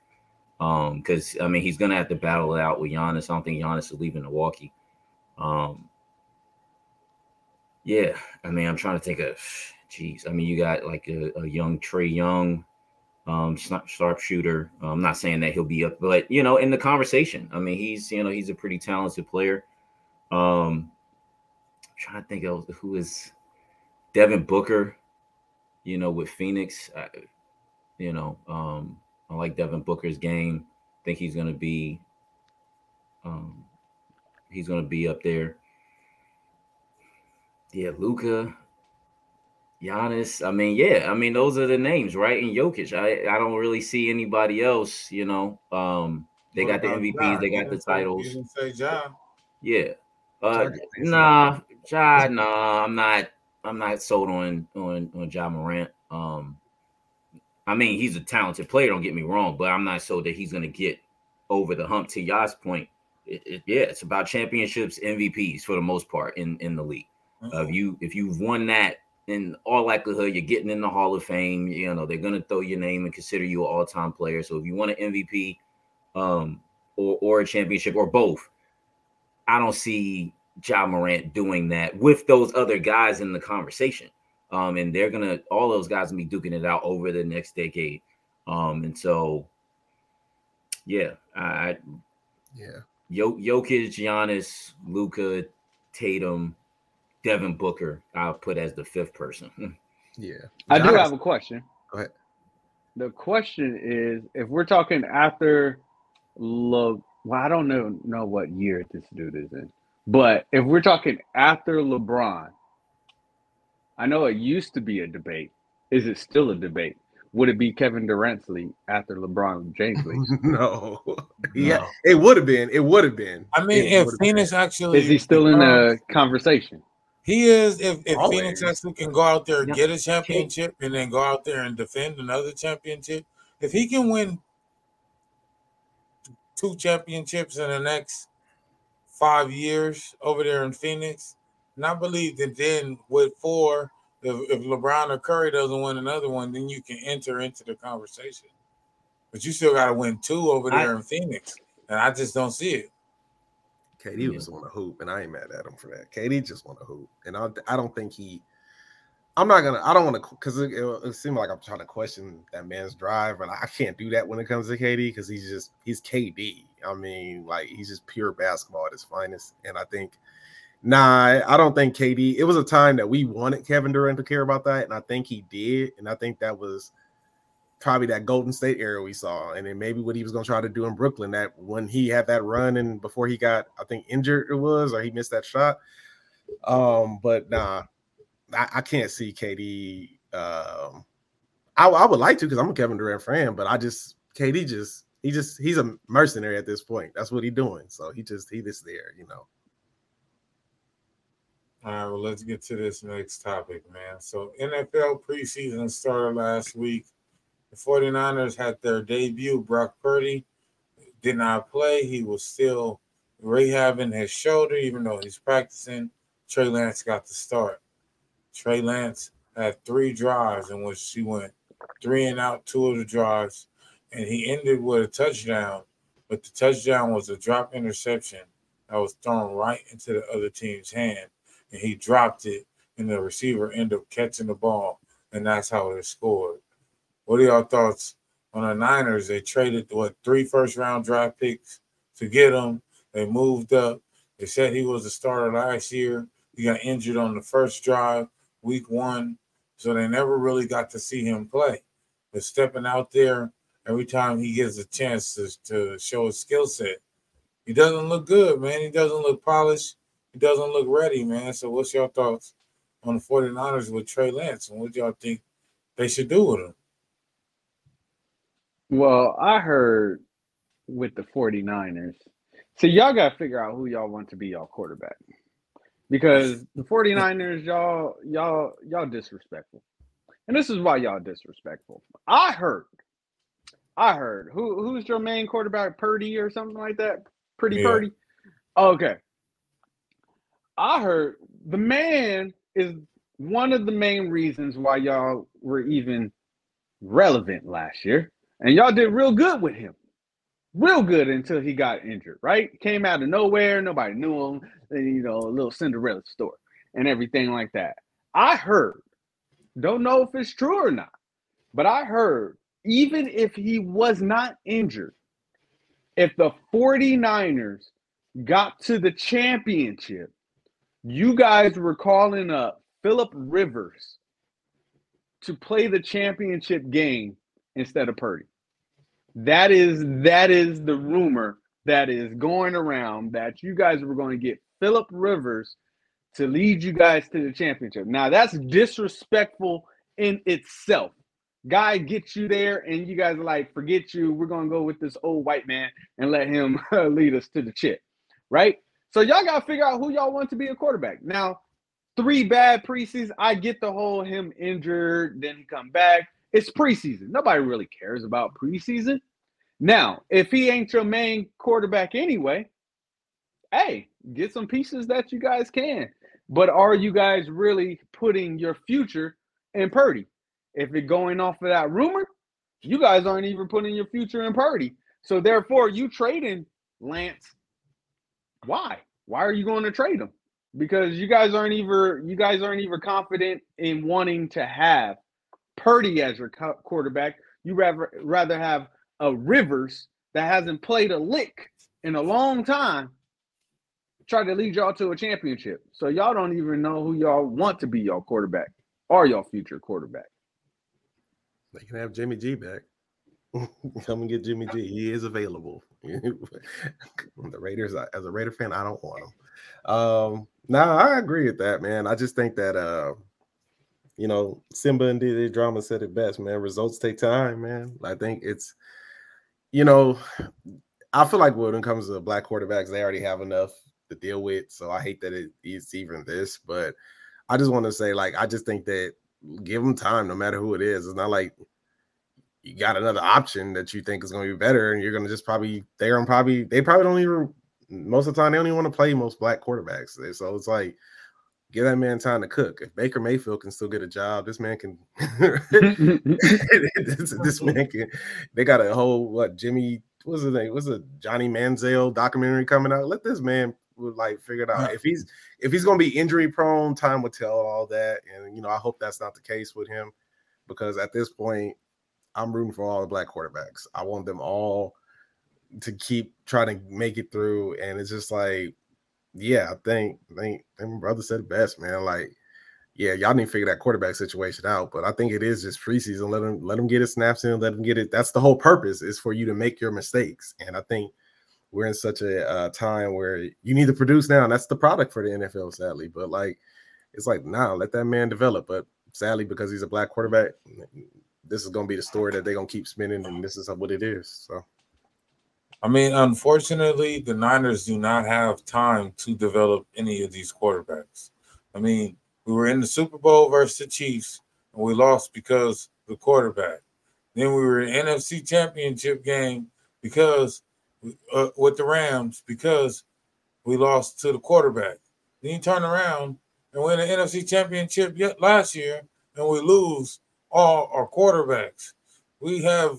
Um, because I mean he's gonna have to battle it out with Giannis. I don't think Giannis is leaving Milwaukee. Um, yeah, I mean I'm trying to think of, geez, I mean you got like a, a young Trae Young um, sharpshooter. I'm not saying that he'll be up, but you know, in the conversation, I mean, he's you know he's a pretty talented player. Um, I'm trying to think of who is Devin Booker. You know, with Phoenix, I, you know, um, I like Devin Booker's game. I think he's going to be, um, he's going to be up there. Yeah, Luka, Giannis, I mean, yeah, I mean, those are the names, right? And Jokic, I, I don't really see anybody else, you know, um, They What got the MVPs. Ja? They got the titles. You didn't say Ja. Yeah. Uh, nah, Ja, nah. I'm not. I'm not sold on on on Ja Morant. Um, I mean, he's a talented player. Don't get me wrong, but I'm not so that he's going to get over the hump. To Ya's point, it, it- yeah, it's about championships, MVPs for the most part in in the league. Uh, if you if you've won that, in all likelihood, you're getting in the Hall of Fame. You know they're going to throw your name and consider you an all time player. So if you want an MVP, um, or or a championship or both, I don't see Ja Morant doing that with those other guys in the conversation. Um, and they're gonna all those guys gonna be duking it out over the next decade. Um, and so yeah, I Yeah. Jok- Jokic, Giannis, Luka, Tatum, Devin Booker, I'll put as the fifth person. Yeah. I do have a question. Go ahead. The question is, if we're talking after Le, well, I don't know know what year this dude is in, but if we're talking after LeBron, I know it used to be a debate. Is it still a debate? Would it be Kevin Durant's league after LeBron James league? no. Yeah. It would have been. It would have been. I mean, It if would've been. Phoenix actually Is he still in the conversation? He is. If, if Always. Phoenix actually can go out there and Yeah. get a championship and then go out there and defend another championship, if he can win two championships in the next five years over there in Phoenix, and I believe that then with four, if, if LeBron or Curry doesn't win another one, then you can enter into the conversation. But you still got to win two over I- there in Phoenix, and I just don't see it. KD Yeah. was want to hoop, and I ain't mad at him for that. KD just want to hoop, and I, I don't think he. I'm not gonna. I don't want to because it, it, it seemed like I'm trying to question that man's drive, and I can't do that when it comes to KD because he's just he's KD. I mean, like he's just pure basketball at his finest, and I think. Nah, I don't think KD. It was a time that we wanted Kevin Durant to care about that, and I think he did, and I think that was probably that Golden State era we saw, and then maybe what he was going to try to do in Brooklyn. That when he had that run and before he got, I think injured it was, or he missed that shot. Um, but nah, I, I can't see KD. Um, I, I would like to because I'm a Kevin Durant fan, but I just KD just he just he's a mercenary at this point. That's what he's doing. So he just he just there, you know. All right, well, let's get to this next topic, man. So, NFL preseason started last week. The 49ers had their debut. Brock Purdy did not play. He was still rehabbing his shoulder, even though he's practicing. Trey Lance got the start. Trey Lance had three drives in which he went three and out, two of the drives, and he ended with a touchdown. But the touchdown was a drop interception that was thrown right into the other team's hand and he dropped it, and the receiver ended up catching the ball, and that's how they scored. What are y'all thoughts on the Niners? They traded what three first round draft picks to get him. They moved up. They said he was a starter last year. He got injured on the first drive, week one, so they never really got to see him play. But stepping out there every time he gets a chance to, to show his skill set, he doesn't look good, man. He doesn't look polished he doesn't look ready, man. So what's your thoughts on the 49ers with Trey Lance and what y'all think they should do with him? Well, I heard with the 49ers. So y'all got to figure out who y'all want to be y'all quarterback. Because the 49ers, y'all, y'all, y'all disrespectful. And this is why y'all disrespectful. I heard, I heard who who's your main quarterback, Purdy or something like that? Pretty Yeah. Purdy. Okay. I heard the man is one of the main reasons why y'all were even relevant last year. And y'all did real good with him. Real good until he got injured, right? Came out of nowhere, nobody knew him, and you know, a little Cinderella story and everything like that. I heard, don't know if it's true or not, but I heard even if he was not injured, if the 49ers got to the championship, you guys were calling uh, up Philip Rivers to play the championship game instead of Purdy. That is that is the rumor that is going around that you guys were going to get Philip Rivers to lead you guys to the championship. Now that's disrespectful in itself guy gets you there, and you guys are like, forget you. We're gonna go with this old white man and let him lead us to the chip, right? So y'all gotta figure out who y'all want to be a quarterback. Now, three bad preseasons. I get the whole him injured, then he come back. It's preseason. Nobody really cares about preseason. Now, if he ain't your main quarterback anyway, hey, get some pieces that you guys can. But are you guys really putting your future in Purdy? If it going off of that rumor, you guys aren't even putting your future in Purdy. So therefore, you trading Lance. Why? Why are you going to trade him? Because you guys aren't even you guys aren't even confident in wanting to have Purdy as your quarterback. You rather rather have a Rivers that hasn't played a lick in a long time try to lead y'all to a championship. So y'all don't even know who y'all want to be your quarterback or your future quarterback. They can have Jimmy G back. Come and get Jimmy G. He is available. the Raiders, as a Raider fan, I don't want him. Um, no, I agree with that, man. I just think that uh, you know, Simba and Diddy Drama said it best, man. Results take time, man. I think it's you know, I feel like when it comes to black quarterbacks, they already have enough to deal with. So I hate that it is even this, but I just want to say, like, I just think that give them time, no matter who it is. It's not like you got another option that you think is going to be better, and you're going to just probably they're on probably they probably don't even most of the time they don't even want to play most black quarterbacks. So it's like give that man time to cook. If Baker Mayfield can still get a job, this man can. this, this, man can. They got a whole what Jimmy. What's his name? What's a Johnny Manziel documentary coming out? Let this man like figure it out. If he's if he's gonna be injury prone, time will tell all that. And you know, I hope that's not the case with him because at this point, I'm rooting for all the black quarterbacks. I want them all to keep trying to make it through. And it's just like yeah, I think I think, my brother said it best, man. Like, yeah, y'all need to figure that quarterback situation out. But I think it is just preseason. Let them let them get his snaps in. Let them get it. That's the whole purpose is for you to make your mistakes. And I think we're in such a uh, time where you need to produce now. And that's the product for the NFL, sadly. But like, it's like nah, let that man develop. But sadly, because he's a black quarterback, this is to be the story that they're to keep spinning, and this is what it is. So. I mean, unfortunately, the Niners do not have time to develop any of these quarterbacks. I mean, we were in the Super Bowl versus the Chiefs, and we lost because the quarterback. Then we were in NFC Championship game because uh, with the Rams because we lost to the quarterback. Then you turn around and win the NFC Championship last year, and we lose all our quarterbacks. We have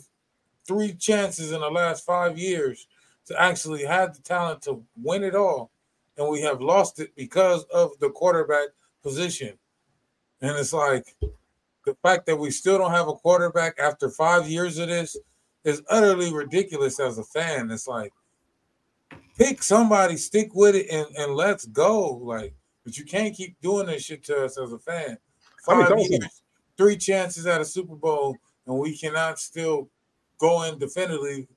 three chances in the last five years to actually have the talent to win it all, and we have lost it because of the quarterback position. And it's like the fact that we still don't have a quarterback after five years of this is utterly ridiculous as a fan. It's like pick somebody, stick with it, and, and let's go. Like, but you can't keep doing this shit to us as a fan. Five years, three chances at a Super Bowl, and we cannot still go in definitively,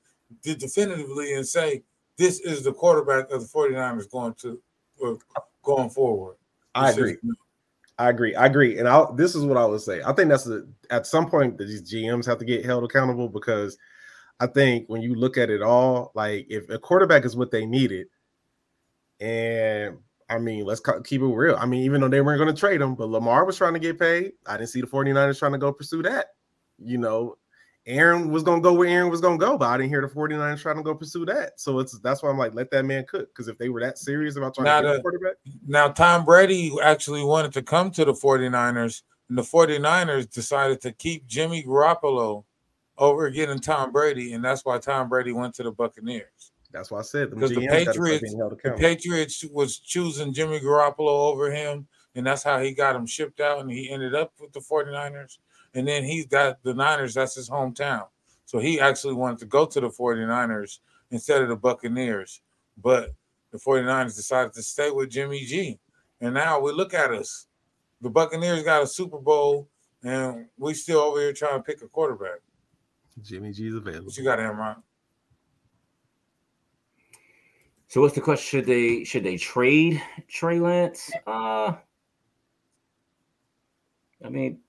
definitively and say this is the quarterback of the 49ers going to going forward. I agree. I agree. I agree. And I'll, this is what I would say. I think that's a, at some point that these GMs have to get held accountable because I think when you look at it all, like if a quarterback is what they needed, and I mean, let's keep it real. I mean, even though they weren't going to trade him, but Lamar was trying to get paid. I didn't see the 49ers trying to go pursue that. You know, Aaron was gonna go where Aaron was gonna go, but I didn't hear the 49ers trying to go pursue that. So it's that's why I'm like, let that man cook. Because if they were that serious about trying now to get quarterback. Now Tom Brady actually wanted to come to the 49ers, and the 49ers decided to keep Jimmy Garoppolo over getting Tom Brady, and that's why Tom Brady went to the Buccaneers. That's why I said because the Patriots, the Patriots was choosing Jimmy Garoppolo over him, and that's how he got him shipped out, and he ended up with the 49ers and then he's got the Niners, that's his hometown. So he actually wanted to go to the 49ers instead of the Buccaneers. But the 49ers decided to stay with Jimmy G. And now we look at us. The Buccaneers got a Super Bowl, and we still over here trying to pick a quarterback. Jimmy G's available. What you got, Amron? So what's the question? Should they should they trade Trey Lance? Uh I mean,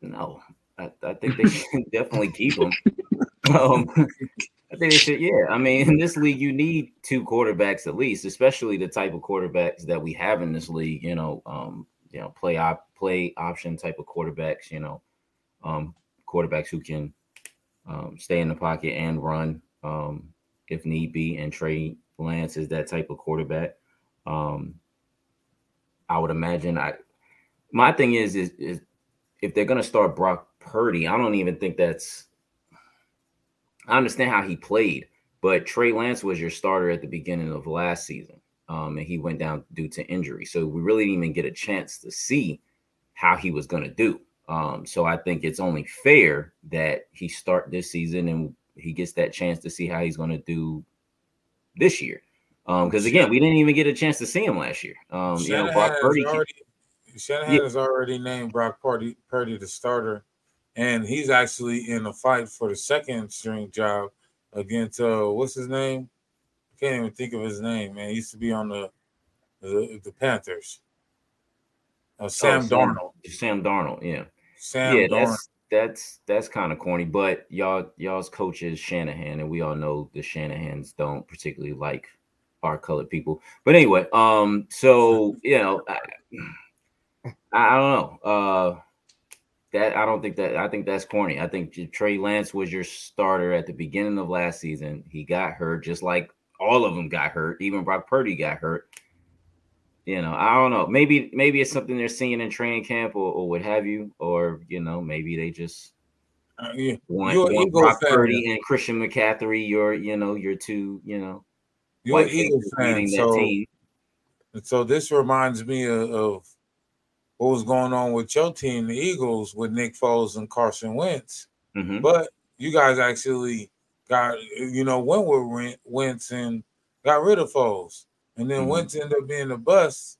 no, I, I think they should definitely keep him. Um, I think they should. Yeah, I mean, in this league, you need two quarterbacks at least, especially the type of quarterbacks that we have in this league. You know, um, you know, play op play option type of quarterbacks. You know, um, quarterbacks who can um, stay in the pocket and run um, if need be. And Trey Lance is that type of quarterback. Um, I would imagine. I my thing is is is if they're gonna start Brock Purdy, I don't even think that's. I understand how he played, but Trey Lance was your starter at the beginning of last season, um, and he went down due to injury. So we really didn't even get a chance to see how he was going to do. Um, so I think it's only fair that he start this season and he gets that chance to see how he's going to do this year. Because um, again, we didn't even get a chance to see him last year. Um, you know, Brock Purdy. Already, Shanahan yeah. has already named Brock Purdy, Purdy the starter, and he's actually in a fight for the second string job against uh, what's his name? I can't even think of his name. Man, he used to be on the the, the Panthers. Uh, Sam, oh, Sam Darnold. Sam Darnold, yeah. Sam yeah, Darnold. that's that's that's kind of corny, but y'all y'all's coach is Shanahan, and we all know the Shanahans don't particularly like our colored people. But anyway, um, so you know, I, I don't know. Uh, that I don't think that I think that's corny. I think Trey Lance was your starter at the beginning of last season. He got hurt, just like all of them got hurt. Even Brock Purdy got hurt. You know, I don't know. Maybe maybe it's something they're seeing in training camp or, or what have you, or you know, maybe they just uh, yeah. want, want Brock fan, Purdy and Christian McCaffrey. Your you know your two you know you're an Eagles fan, so so this reminds me of, of what was going on with your team, the Eagles, with Nick Foles and Carson Wentz. Mm-hmm. But you guys actually got, you know, went with Wentz and got rid of Foles. And then mm-hmm. Wentz ended up being a bust.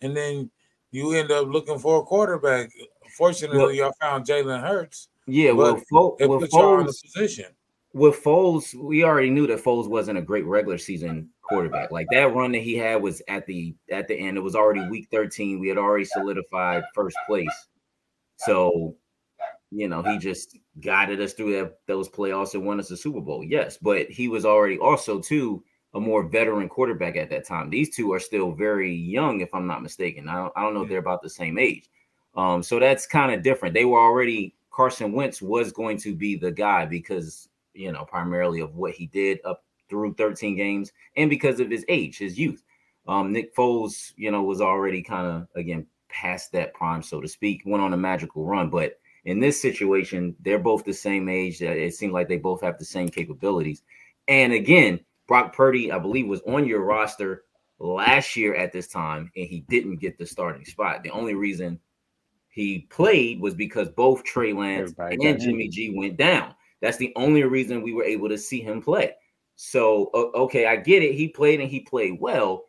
And then you end up looking for a quarterback. Fortunately, well, y'all found Jalen Hurts. Yeah, well, Fo- it well, put y'all in a position. With Foles, we already knew that Foles wasn't a great regular season quarterback. Like that run that he had was at the at the end. It was already week 13. We had already solidified first place. So, you know, he just guided us through that those playoffs and won us a Super Bowl. Yes, but he was already also too a more veteran quarterback at that time. These two are still very young, if I'm not mistaken. I don't, I don't know if they're about the same age. Um, so that's kind of different. They were already Carson Wentz was going to be the guy because you know primarily of what he did up through 13 games and because of his age, his youth. Um, Nick Foles, you know, was already kind of again past that prime, so to speak, went on a magical run. But in this situation, they're both the same age. It seemed like they both have the same capabilities. And again, Brock Purdy, I believe, was on your roster last year at this time, and he didn't get the starting spot. The only reason he played was because both Trey Lance Everybody and Jimmy G went down. That's the only reason we were able to see him play. So okay, I get it. He played and he played well.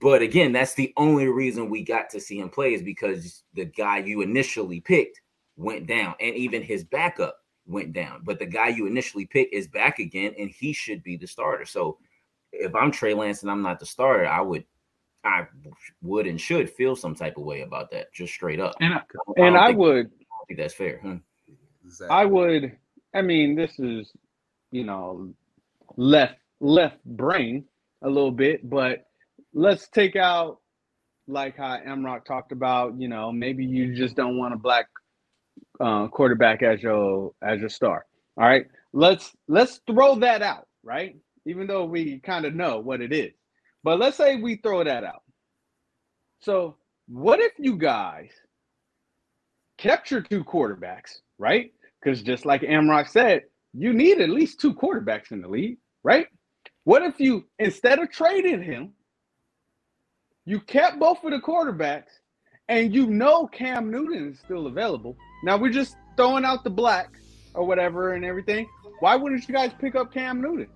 But again, that's the only reason we got to see him play is because the guy you initially picked went down, and even his backup went down. But the guy you initially picked is back again, and he should be the starter. So if I'm Trey Lance and I'm not the starter, I would, I would and should feel some type of way about that, just straight up. And I, and I, think, would, I think that's fair. Hmm. Exactly. I would. I mean, this is, you know, left left brain a little bit, but let's take out like how Emrock talked about, you know, maybe you just don't want a black uh, quarterback as your as your star. All right, let's let's throw that out, right? Even though we kind of know what it is, but let's say we throw that out. So, what if you guys kept your two quarterbacks, right? Because just like Amrock said, you need at least two quarterbacks in the league, right? What if you, instead of trading him, you kept both of the quarterbacks and you know Cam Newton is still available? Now we're just throwing out the black or whatever and everything. Why wouldn't you guys pick up Cam Newton?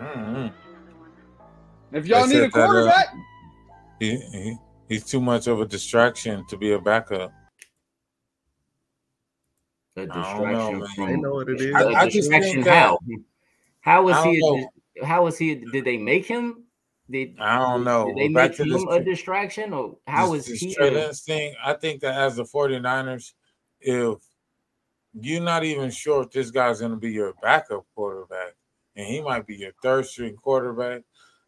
Mm-hmm. If y'all need a quarterback, that, uh, he, he, he's too much of a distraction to be a backup. A distraction know, from. I know what it is. I, I just think how? How was he? Know. How was he? Did they make him Did I don't know. Did they back make him this a distraction, or how is this, he? this Lance thing? I think that as the 49ers, if you're not even sure if this guy's going to be your backup quarterback, and he might be your third string quarterback,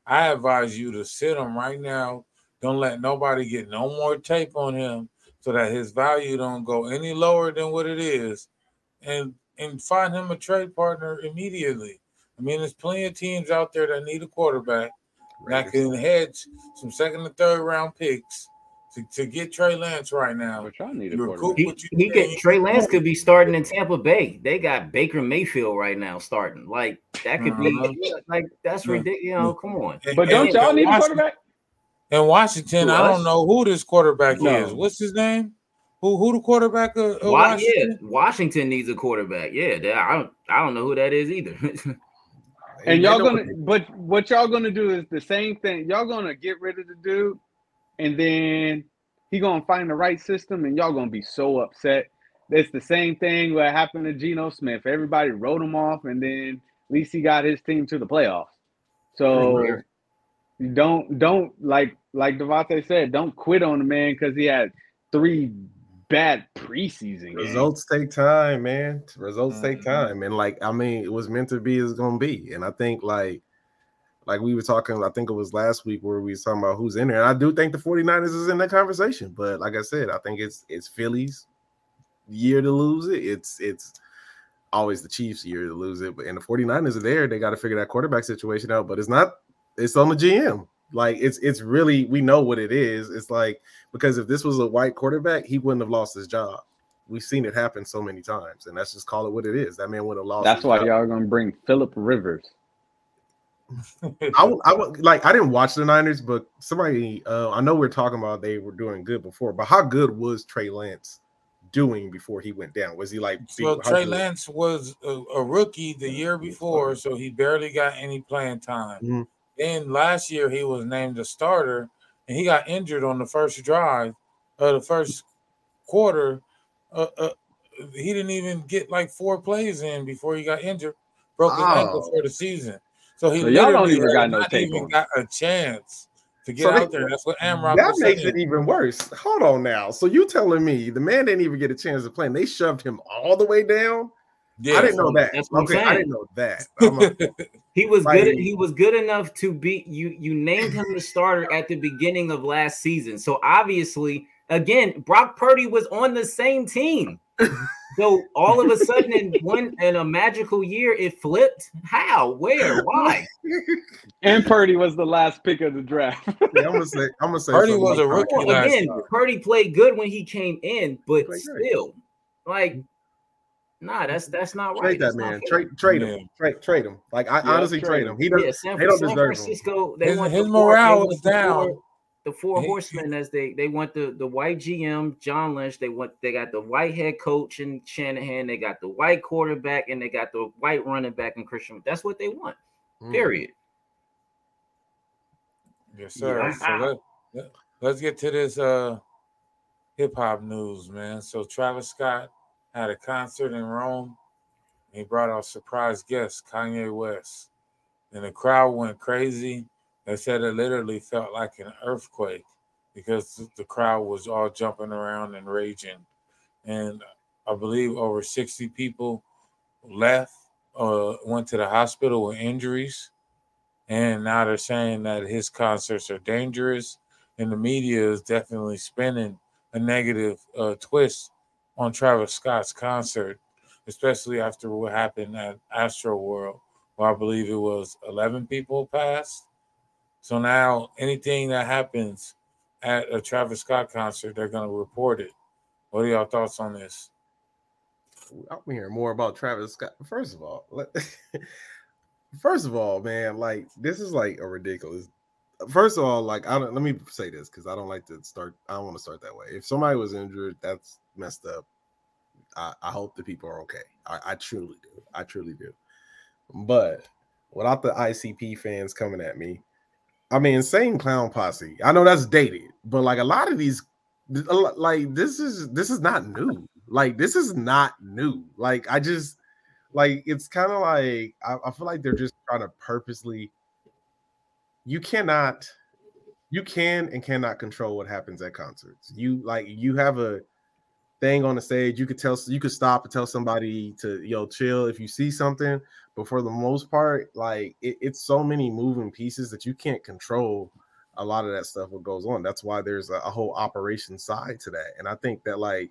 I advise you to sit him right now. Don't let nobody get no more tape on him, so that his value don't go any lower than what it is, and and find him a trade partner immediately. I mean, there's plenty of teams out there that need a quarterback that Raiders. can hedge some second and third round picks to, to get Trey Lance right now. But y'all need a You're quarterback. He, what he could. Trey Lance could be starting in Tampa Bay. They got Baker Mayfield right now starting. Like that could Uh-huh. be like that's Yeah. ridiculous. You know, come on. And- But don't and- y'all and need a Washington- quarterback? In Washington, Who, I don't know who this quarterback No. is. What's his name? Who who the quarterback of, of Why, yeah, Washington? Washington needs a quarterback. Yeah, that- I don't I don't know who that is either. And y'all gonna, but what y'all gonna do is the same thing. Y'all gonna get rid of the dude, and then he gonna find the right system, and y'all gonna be so upset. It's the same thing what happened to Geno Smith. Everybody wrote him off, and then at least he got his team to the playoffs. So don't don't like like Devontae said, don't quit on the man because he had three bad preseason. Results take time, man. Results take Mhm. time, and like I mean, it was meant to be. It's gonna be, and I think like, like we were talking. I think it was last week where we was talking about who's in there, and I do think the 49ers is in that conversation. But like I said, I think it's it's Philly's year to lose it. It's it's always the Chiefs' year to lose it. But and the 49ers are there. They got to figure that quarterback situation out. But it's not. It's on the GM. Like it's it's really we know what it is. It's like because if this was a white quarterback, he wouldn't have lost his job. We've seen it happen so many times, and that's just call it what it is. That man would have lost. That's his why job. y'all gonna bring Philip Rivers. I, would- I would like. I didn't watch the Niners, but somebody. Uh, I know we're talking about they were doing good before, but how good was Trey Lance doing before he went down? Was he like? So how Trey good- Lance was a, a rookie the year before, so he barely got any playing time. Mhm. Then last year he was named a starter, and he got injured on the first drive of the first quarter. Uh, uh, he didn't even get like four plays in before he got injured, broke his ankle Oh. for the season. So he So y'all don't even has got no tape even on got a chance to get So they- out there. That's what Amrock That was makes saying. it even worse. Hold on now. So you telling me the man didn't even get a chance to play, and they shoved him all the way down? Yeah, I didn't know that. That's what I'm okay, I didn't know that. I'm a- He was Like- good. He was good enough to be you. You named him the starter at the beginning of last season. So obviously, again, Brock Purdy was on the same team. So all of a sudden, in one in a magical year, it flipped. How? Where? Why? And Purdy was the last pick of the draft. Yeah, I'm gonna say. I'm gonna say. Purdy was a rookie Brock. Well, last again. Purdy played good when he came in, but Played great. still, like, nah, that's that's not right. Trade that man. fair. Trade trade Yeah. him. Trade trade him. Like I Yeah, honestly trade trade him. him. He does. Yeah, San, they don't San deserve him. They His- want his the four- morale they was down. four- The four horsemen, as they they want the the white GM John Lynch. They want they got the white head coach and Shanahan. They got the white quarterback and they got the white running back and Christian. That's what they want. Mm. Period. Yes, sir. Yeah. So let, let, let's get to this uh hip hop news, man. So Travis Scott had a concert in Rome. He brought out surprise guest Kanye West, and the crowd went crazy. They said it literally felt like an earthquake because the crowd was all jumping around and raging. And I believe over 60 people left, uh, went to the hospital with injuries and now they're saying that his concerts are dangerous and the media is definitely spinning a negative uh, twist on travis scott's concert especially after what happened at Astroworld where i believe it was 11 people passed so now anything that happens at a travis scott concert they're going to report it what are y'all thoughts on this I'm hearing more about Travis Scott. First of all, first of all, man, like this is like a ridiculous. First of all, like I don't. Let me say this because I don't like to start. I don't want to start that way. If somebody was injured, that's messed up. I, I hope the people are okay. I, I truly do. I truly do. But without the ICP fans coming at me, I mean, insane clown posse. I know that's dated, but like a lot of these, like this is this is not new. Like this is not new. Like I just like it's kind of like I, I feel like they're just trying to purposely you cannot you can and cannot control what happens at concerts. You like you have a thing on the stage, you could tell you could stop and tell somebody to yo chill if you see something, but for the most part, like it, it's so many moving pieces that you can't control a lot of that stuff what goes on. That's why there's a, a whole operation side to that. And I think that like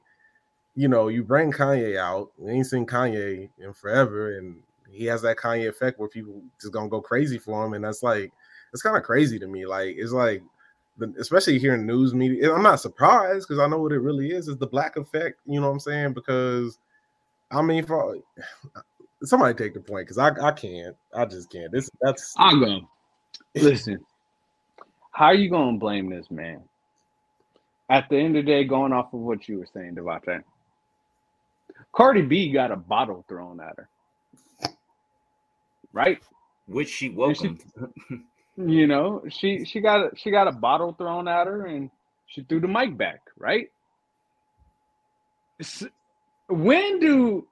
you know, you bring Kanye out, we ain't seen Kanye in forever, and he has that Kanye effect where people just gonna go crazy for him, and that's like it's kind of crazy to me. Like it's like, especially here in news media, I'm not surprised because I know what it really is. Is the black effect? You know what I'm saying? Because I mean, for somebody take the point because I I can't. I just can't. This that's I'm going. Listen, how are you gonna blame this man? At the end of the day, going off of what you were saying, Devontae, Cardi B got a bottle thrown at her, right? Which she welcomed. She, you know, she she got a, she got a bottle thrown at her, and she threw the mic back, right? When do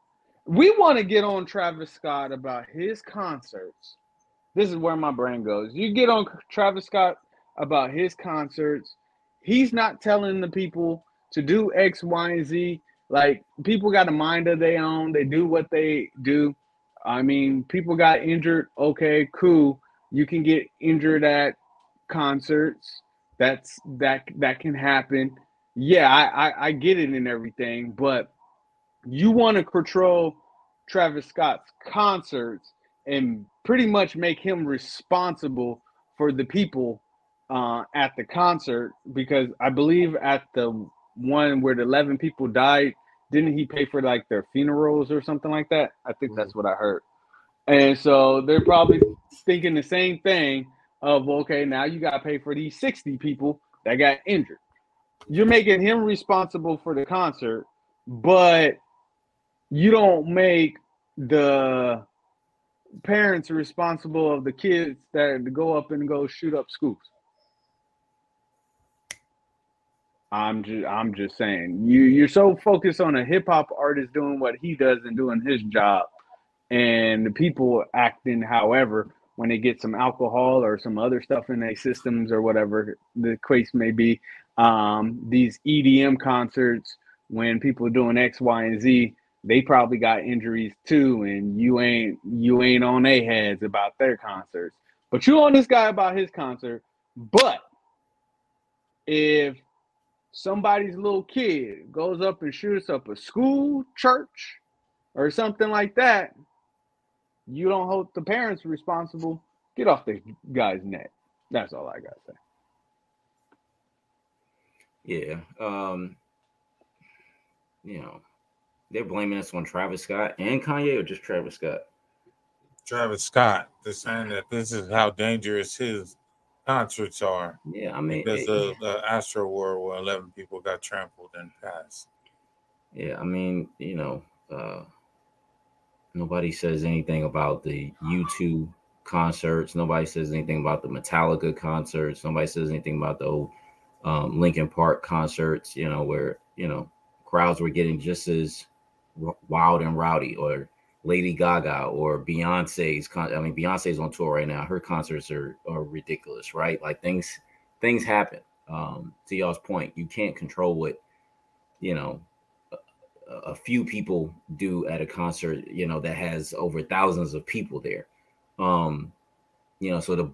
we want to get on Travis Scott about his concerts? This is where my brain goes. You get on Travis Scott about his concerts. He's not telling the people to do X, Y, and Z. Like people got a mind of their own. They do what they do. I mean, people got injured. Okay, cool. You can get injured at concerts. That's that that can happen. Yeah, I I, I get it and everything, but you want to control Travis Scott's concerts and pretty much make him responsible for the people uh, at the concert because I believe at the one where the 11 people died, didn't he pay for like their funerals or something like that? I think that's mm-hmm. what I heard. And so they're probably thinking the same thing of okay, now you got to pay for these 60 people that got injured. You're making him responsible for the concert, but you don't make the parents responsible of the kids that go up and go shoot up schools. I'm just I'm just saying you you're so focused on a hip hop artist doing what he does and doing his job, and the people acting however when they get some alcohol or some other stuff in their systems or whatever the case may be. Um, these EDM concerts when people are doing X, Y, and Z, they probably got injuries too, and you ain't you ain't on their heads about their concerts, but you on this guy about his concert. But if somebody's little kid goes up and shoots up a school, church, or something like that, you don't hold the parents responsible. Get off the guy's neck. That's all I gotta say. Yeah. Um, you know, they're blaming us on Travis Scott and Kanye or just Travis Scott? Travis Scott. They're saying that this is how dangerous his concerts are. Yeah, I mean, there's a, a Astroworld where 11 people got trampled and passed. Yeah, I mean, you know, uh, nobody says anything about the U2 concerts. Nobody says anything about the Metallica concerts. Nobody says anything about the old um, Linkin Park concerts. You know, where you know crowds were getting just as wild and rowdy, or Lady Gaga or Beyonce's. Con- I mean, Beyonce's on tour right now. Her concerts are are ridiculous, right? Like things things happen. Um, to y'all's point, you can't control what you know a, few people do at a concert. You know that has over thousands of people there. Um, you know, so to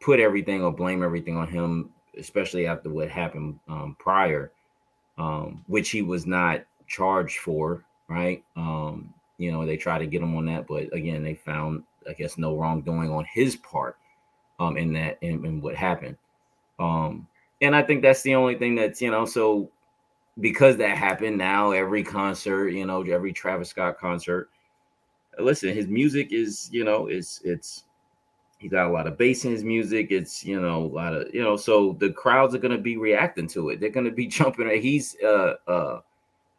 put everything or blame everything on him, especially after what happened um, prior, um, which he was not charged for, right? Um, you know, they try to get him on that, but again, they found, I guess, no wrongdoing on his part um, in that in what happened. Um, and I think that's the only thing that's, you know, so because that happened now, every concert, you know, every Travis Scott concert, listen, his music is, you know, it's, it's, he got a lot of bass in his music. It's, you know, a lot of, you know, so the crowds are going to be reacting to it. They're going to be jumping. He's, uh, uh,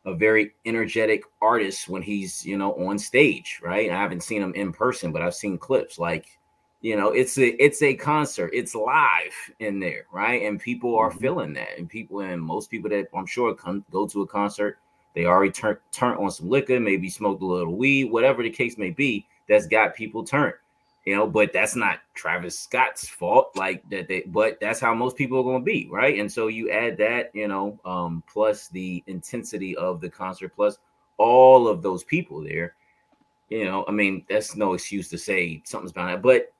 a very energetic artist when he's you know on stage right i haven't seen him in person but i've seen clips like you know it's a it's a concert it's live in there right and people are mm-hmm. feeling that and people and most people that i'm sure come go to a concert they already turn turn on some liquor maybe smoked a little weed whatever the case may be that's got people turned you know, but that's not Travis Scott's fault. Like that, they, but that's how most people are going to be, right? And so you add that, you know, um, plus the intensity of the concert, plus all of those people there. You know, I mean, that's no excuse to say something's bound to, but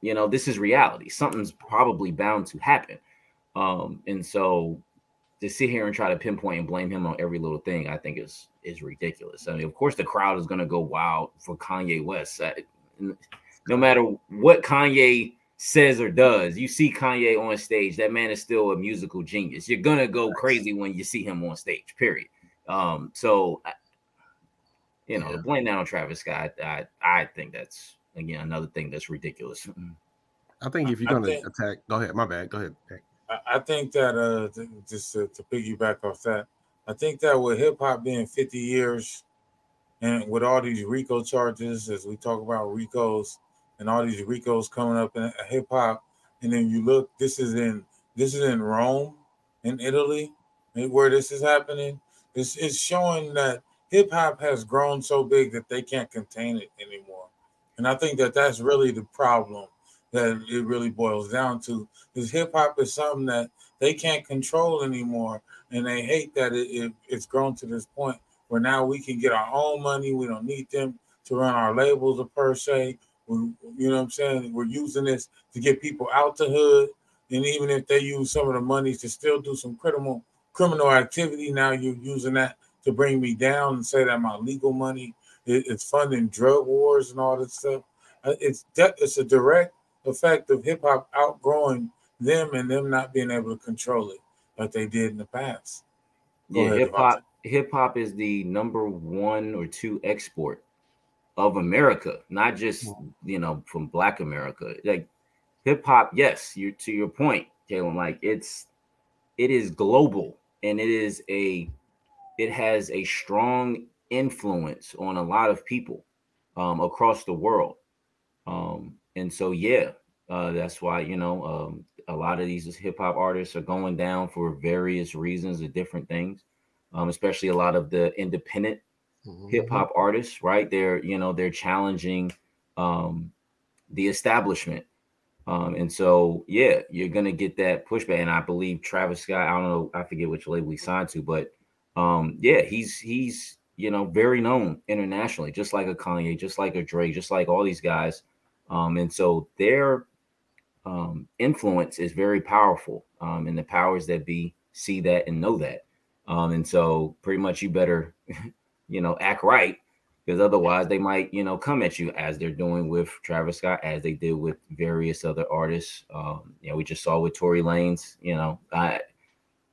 you know, this is reality. Something's probably bound to happen. Um, and so to sit here and try to pinpoint and blame him on every little thing, I think is is ridiculous. I mean, of course, the crowd is going to go wild for Kanye West. No matter what Kanye says or does, you see Kanye on stage, that man is still a musical genius. You're gonna go crazy when you see him on stage. Period. Um, so you know, yeah. blame that on Travis Scott, I I think that's again another thing that's ridiculous. I think if you're gonna attack, go ahead. My bad. Go ahead. I think that uh, just to, to piggyback off that, I think that with hip hop being 50 years, and with all these RICO charges, as we talk about RICOs, and all these RICOs coming up in hip hop, and then you look, this is in this is in Rome, in Italy, where this is happening. This is showing that hip hop has grown so big that they can't contain it anymore, and I think that that's really the problem that it really boils down to. Is hip hop is something that they can't control anymore, and they hate that it, it, it's grown to this point where now we can get our own money. We don't need them to run our labels per se. We, you know what I'm saying? We're using this to get people out the hood. And even if they use some of the money to still do some criminal criminal activity, now you're using that to bring me down and say that my legal money is funding drug wars and all this stuff. Uh, it's it's a direct effect of hip hop outgrowing them and them not being able to control it like they did in the past. Go yeah, hip hop hip hop is the number one or two export of America, not just you know from Black America. Like hip hop, yes, you to your point, Jalen. Like it's it is global and it is a it has a strong influence on a lot of people um, across the world. Um, and so yeah, uh, that's why you know um, a lot of these hip hop artists are going down for various reasons of different things. Um, especially a lot of the independent mm-hmm. hip hop artists, right? They're you know they're challenging um, the establishment, um, and so yeah, you're gonna get that pushback. And I believe Travis Scott, I don't know, I forget which label he signed to, but um, yeah, he's he's you know very known internationally, just like a Kanye, just like a Drake, just like all these guys. Um, and so their um, influence is very powerful, um, and the powers that be see that and know that. Um, and so pretty much you better you know, act right because otherwise they might, you know, come at you as they're doing with Travis Scott, as they did with various other artists. Um, you know, we just saw with Tory Lanez, you know, I,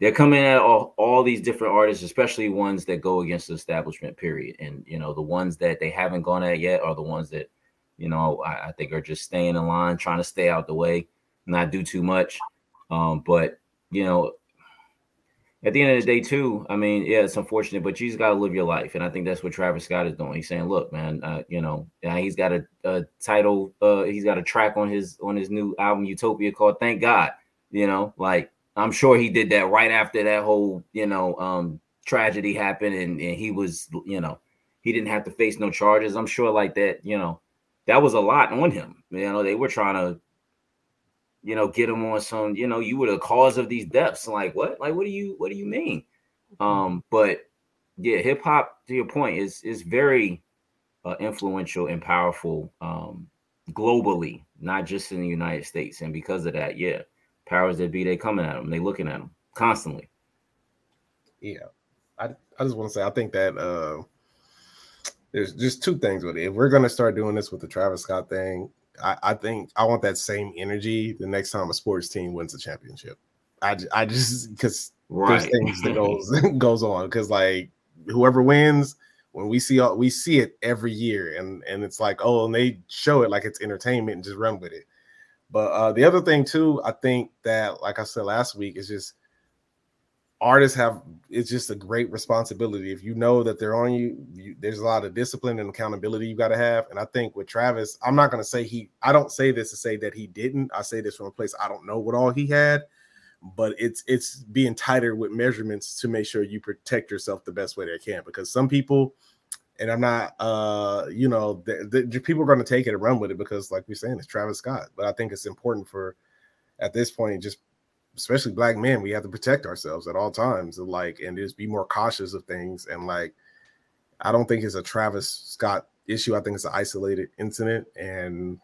they're coming at all, all these different artists, especially ones that go against the establishment, period. And, you know, the ones that they haven't gone at yet are the ones that, you know, I, I think are just staying in line, trying to stay out the way, not do too much. Um, but, you know, at the end of the day, too, I mean, yeah, it's unfortunate, but you just got to live your life, and I think that's what Travis Scott is doing. He's saying, "Look, man, uh, you know, he's got a, a title, uh, he's got a track on his on his new album Utopia called Thank God." You know, like I'm sure he did that right after that whole, you know, um, tragedy happened, and, and he was, you know, he didn't have to face no charges. I'm sure, like that, you know, that was a lot on him. You know, they were trying to you know, get him on some, you know, you were the cause of these deaths. Like what? Like what do you what do you mean? Mm-hmm. Um, but yeah, hip hop to your point is is very uh, influential and powerful um globally, not just in the United States. And because of that, yeah, powers that be, they coming at them, they looking at them constantly. Yeah, I I just want to say I think that uh there's just two things with it. If we're gonna start doing this with the Travis Scott thing, I, I think I want that same energy the next time a sports team wins a championship. I, I just because right. there's things that goes goes on because like whoever wins when we see all we see it every year and and it's like oh and they show it like it's entertainment and just run with it. But uh, the other thing too, I think that like I said last week is just artists have it's just a great responsibility. If you know that they're on you, you there's a lot of discipline and accountability you got to have. And i think with travis i'm not going to say he i don't say this to say that he didn't. I say this from a place i don't know what all he had but it's it's being tighter with measurements to make sure you protect yourself the best way they can. Because some people And I'm not, uh, you know, the, the people are going to take it and run with it because, like we're saying, it's Travis Scott. But I think it's important for, at this point, just especially black men, we have to protect ourselves at all times, and like, and just be more cautious of things. And like, I don't think it's a Travis Scott issue. I think it's an isolated incident, and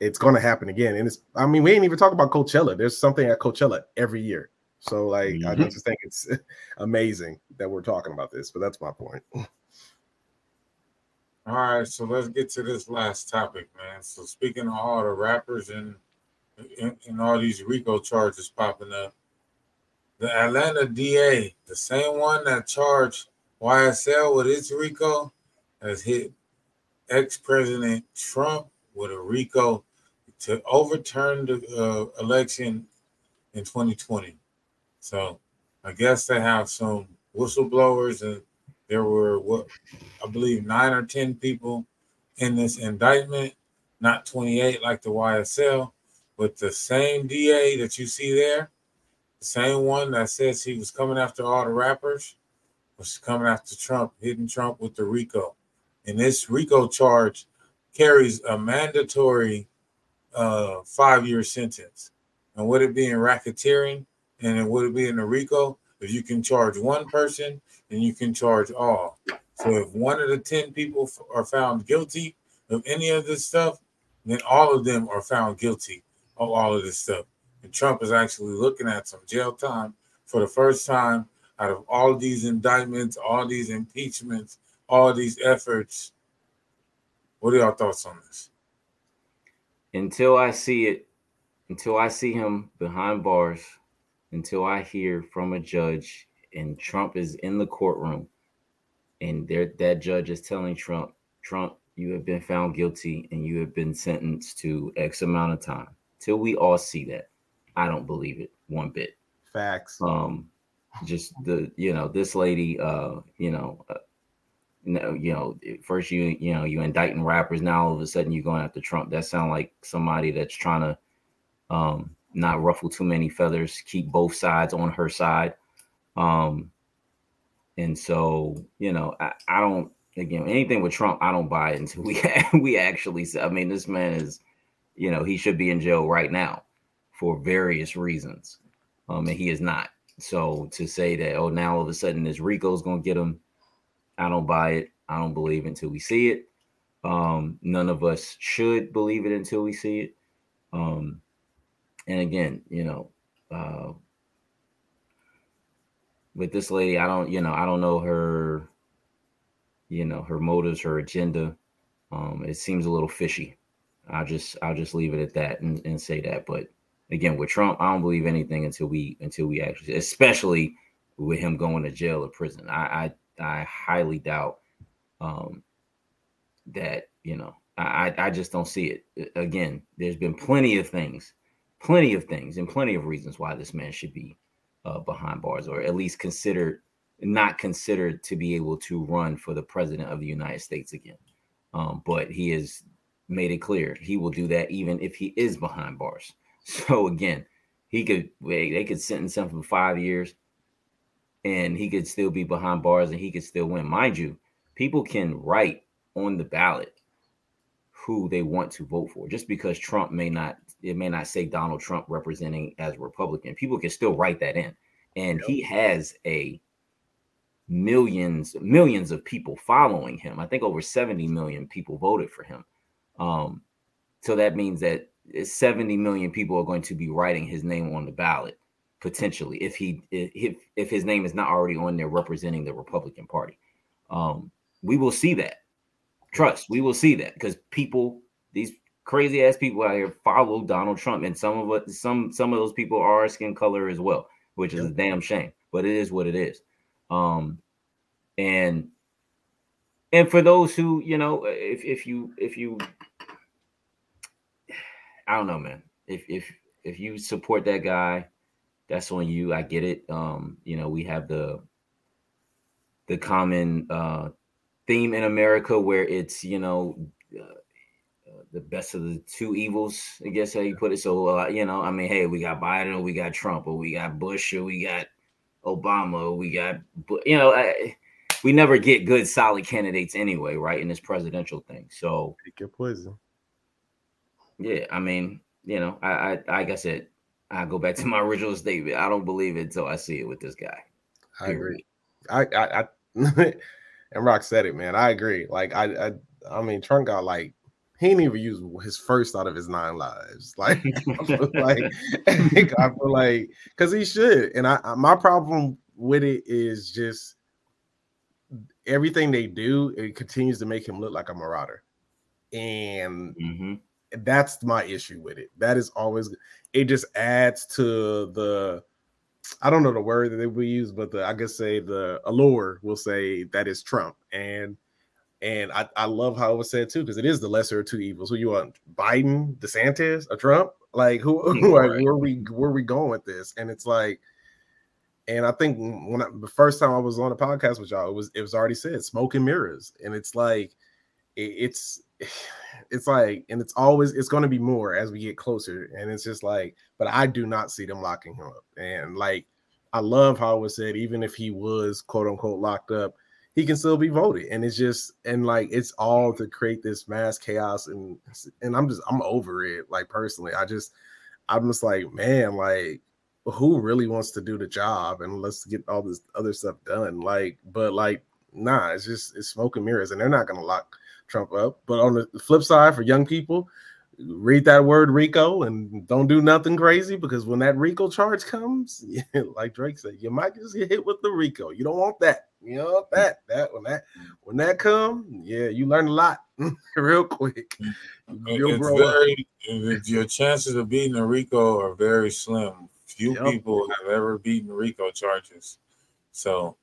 it's going to happen again. And it's, I mean, we ain't even talk about Coachella. There's something at Coachella every year. So, like, mm-hmm. I just think it's amazing that we're talking about this, but that's my point. All right, so let's get to this last topic, man. So, speaking of all the rappers and, and, and all these RICO charges popping up, the Atlanta DA, the same one that charged YSL with its RICO, has hit ex President Trump with a RICO to overturn the uh, election in 2020. So I guess they have some whistleblowers, and there were what I believe nine or 10 people in this indictment, not 28 like the YSL, but the same DA that you see there, the same one that says he was coming after all the rappers, was coming after Trump, hitting Trump with the RICO. And this RICO charge carries a mandatory uh, five year sentence. And would it be in racketeering and would it be in the RICO? If you can charge one person, then you can charge all. So if one of the 10 people are found guilty of any of this stuff, then all of them are found guilty of all of this stuff. And Trump is actually looking at some jail time for the first time out of all these indictments, all these impeachments, all these efforts. What are y'all thoughts on this? Until I see it, until I see him behind bars, until I hear from a judge and Trump is in the courtroom and that judge is telling Trump, Trump, you have been found guilty and you have been sentenced to X amount of time. Till we all see that, I don't believe it one bit. Facts. Um, just the you know this lady, uh, you know, uh, no, you know, first you you know you indicting rappers. Now all of a sudden you're going after Trump. That sound like somebody that's trying to um, not ruffle too many feathers, keep both sides on her side. Um, and so you know, I, I don't again anything with Trump. I don't buy it until we we actually. I mean, this man is, you know, he should be in jail right now for various reasons, um, and he is not. So to say that oh now all of a sudden this Rico's gonna get him I don't buy it. I don't believe until we see it. Um, none of us should believe it until we see it. Um, and again, you know, uh, with this lady, I don't, you know, I don't know her, you know, her motives, her agenda. Um, it seems a little fishy. I'll just, I'll just leave it at that and, and say that. But again, with Trump, I don't believe anything until we, until we actually, especially with him going to jail or prison. I, I I highly doubt um, that you know I I just don't see it. Again, there's been plenty of things, plenty of things, and plenty of reasons why this man should be uh, behind bars, or at least considered not considered to be able to run for the president of the United States again. Um, but he has made it clear he will do that even if he is behind bars. So again, he could they could sentence him for five years and he could still be behind bars and he could still win. Mind you, people can write on the ballot who they want to vote for. Just because Trump may not, it may not say Donald Trump representing as a Republican, people can still write that in. And yep. he has a millions, millions of people following him. I think over 70 million people voted for him. Um, so that means that 70 million people are going to be writing his name on the ballot potentially if he if if his name is not already on there representing the Republican Party. Um, we will see that. Trust, we will see that because people, these crazy ass people out here follow Donald Trump, and some of it, some some of those people are skin color as well, which is a damn shame. But it is what it is. Um, and and for those who you know, if if you if you, I don't know, man. If if if you support that guy, that's on you. I get it. Um, you know, we have the the common uh theme in America where it's, you know, uh, the best of the two evils, I guess how you put it. So, uh, you know, I mean, hey, we got Biden, or we got Trump, or we got Bush, or we got Obama, or we got, you know, I, we never get good solid candidates anyway, right? In this presidential thing. So Pick your poison. yeah, I mean, you know, I, I like I said, I go back to my original statement. I don't believe it until I see it with this guy. I agree. I, I, I and Rock said it, man. I agree. Like I, I, I mean, Trump got like he didn't even use his first out of his nine lives. Like, I feel like I feel like because he should. And I, I, my problem with it is just everything they do. It continues to make him look like a marauder, and Mhm. that's my issue with it. That is always it just adds to the I don't know the word that they will use, but the I guess say the allure will say that is Trump. And and I, I love how it was said too, because it is the lesser of two evils. Who you want, Biden, DeSantis, or Trump? Like who, who are, Right. where we where we going with this? And it's like, and I think when I, the first time I was on a podcast with y'all, it was it was already said smoke and mirrors, and it's like it, it's it's like and it's always it's going to be more as we get closer and it's just like but i do not see them locking him up and like i love how it was said even if he was quote unquote locked up he can still be voted and it's just and like it's all to create this mass chaos and and i'm just i'm over it like personally i just i'm just like man like who really wants to do the job and let's get all this other stuff done like but like nah it's just it's smoke and mirrors and they're not gonna lock Trump up. But on the flip side, for young people, read that word RICO and don't do nothing crazy because when that RICO charge comes, like Drake said, you might just get hit with the RICO. You don't want that. You don't that. That when that when that come, yeah, you learn a lot real quick. You'll it's grow very it's- your chances of beating a RICO are very slim. Few Yep. people have ever beaten RICO charges. So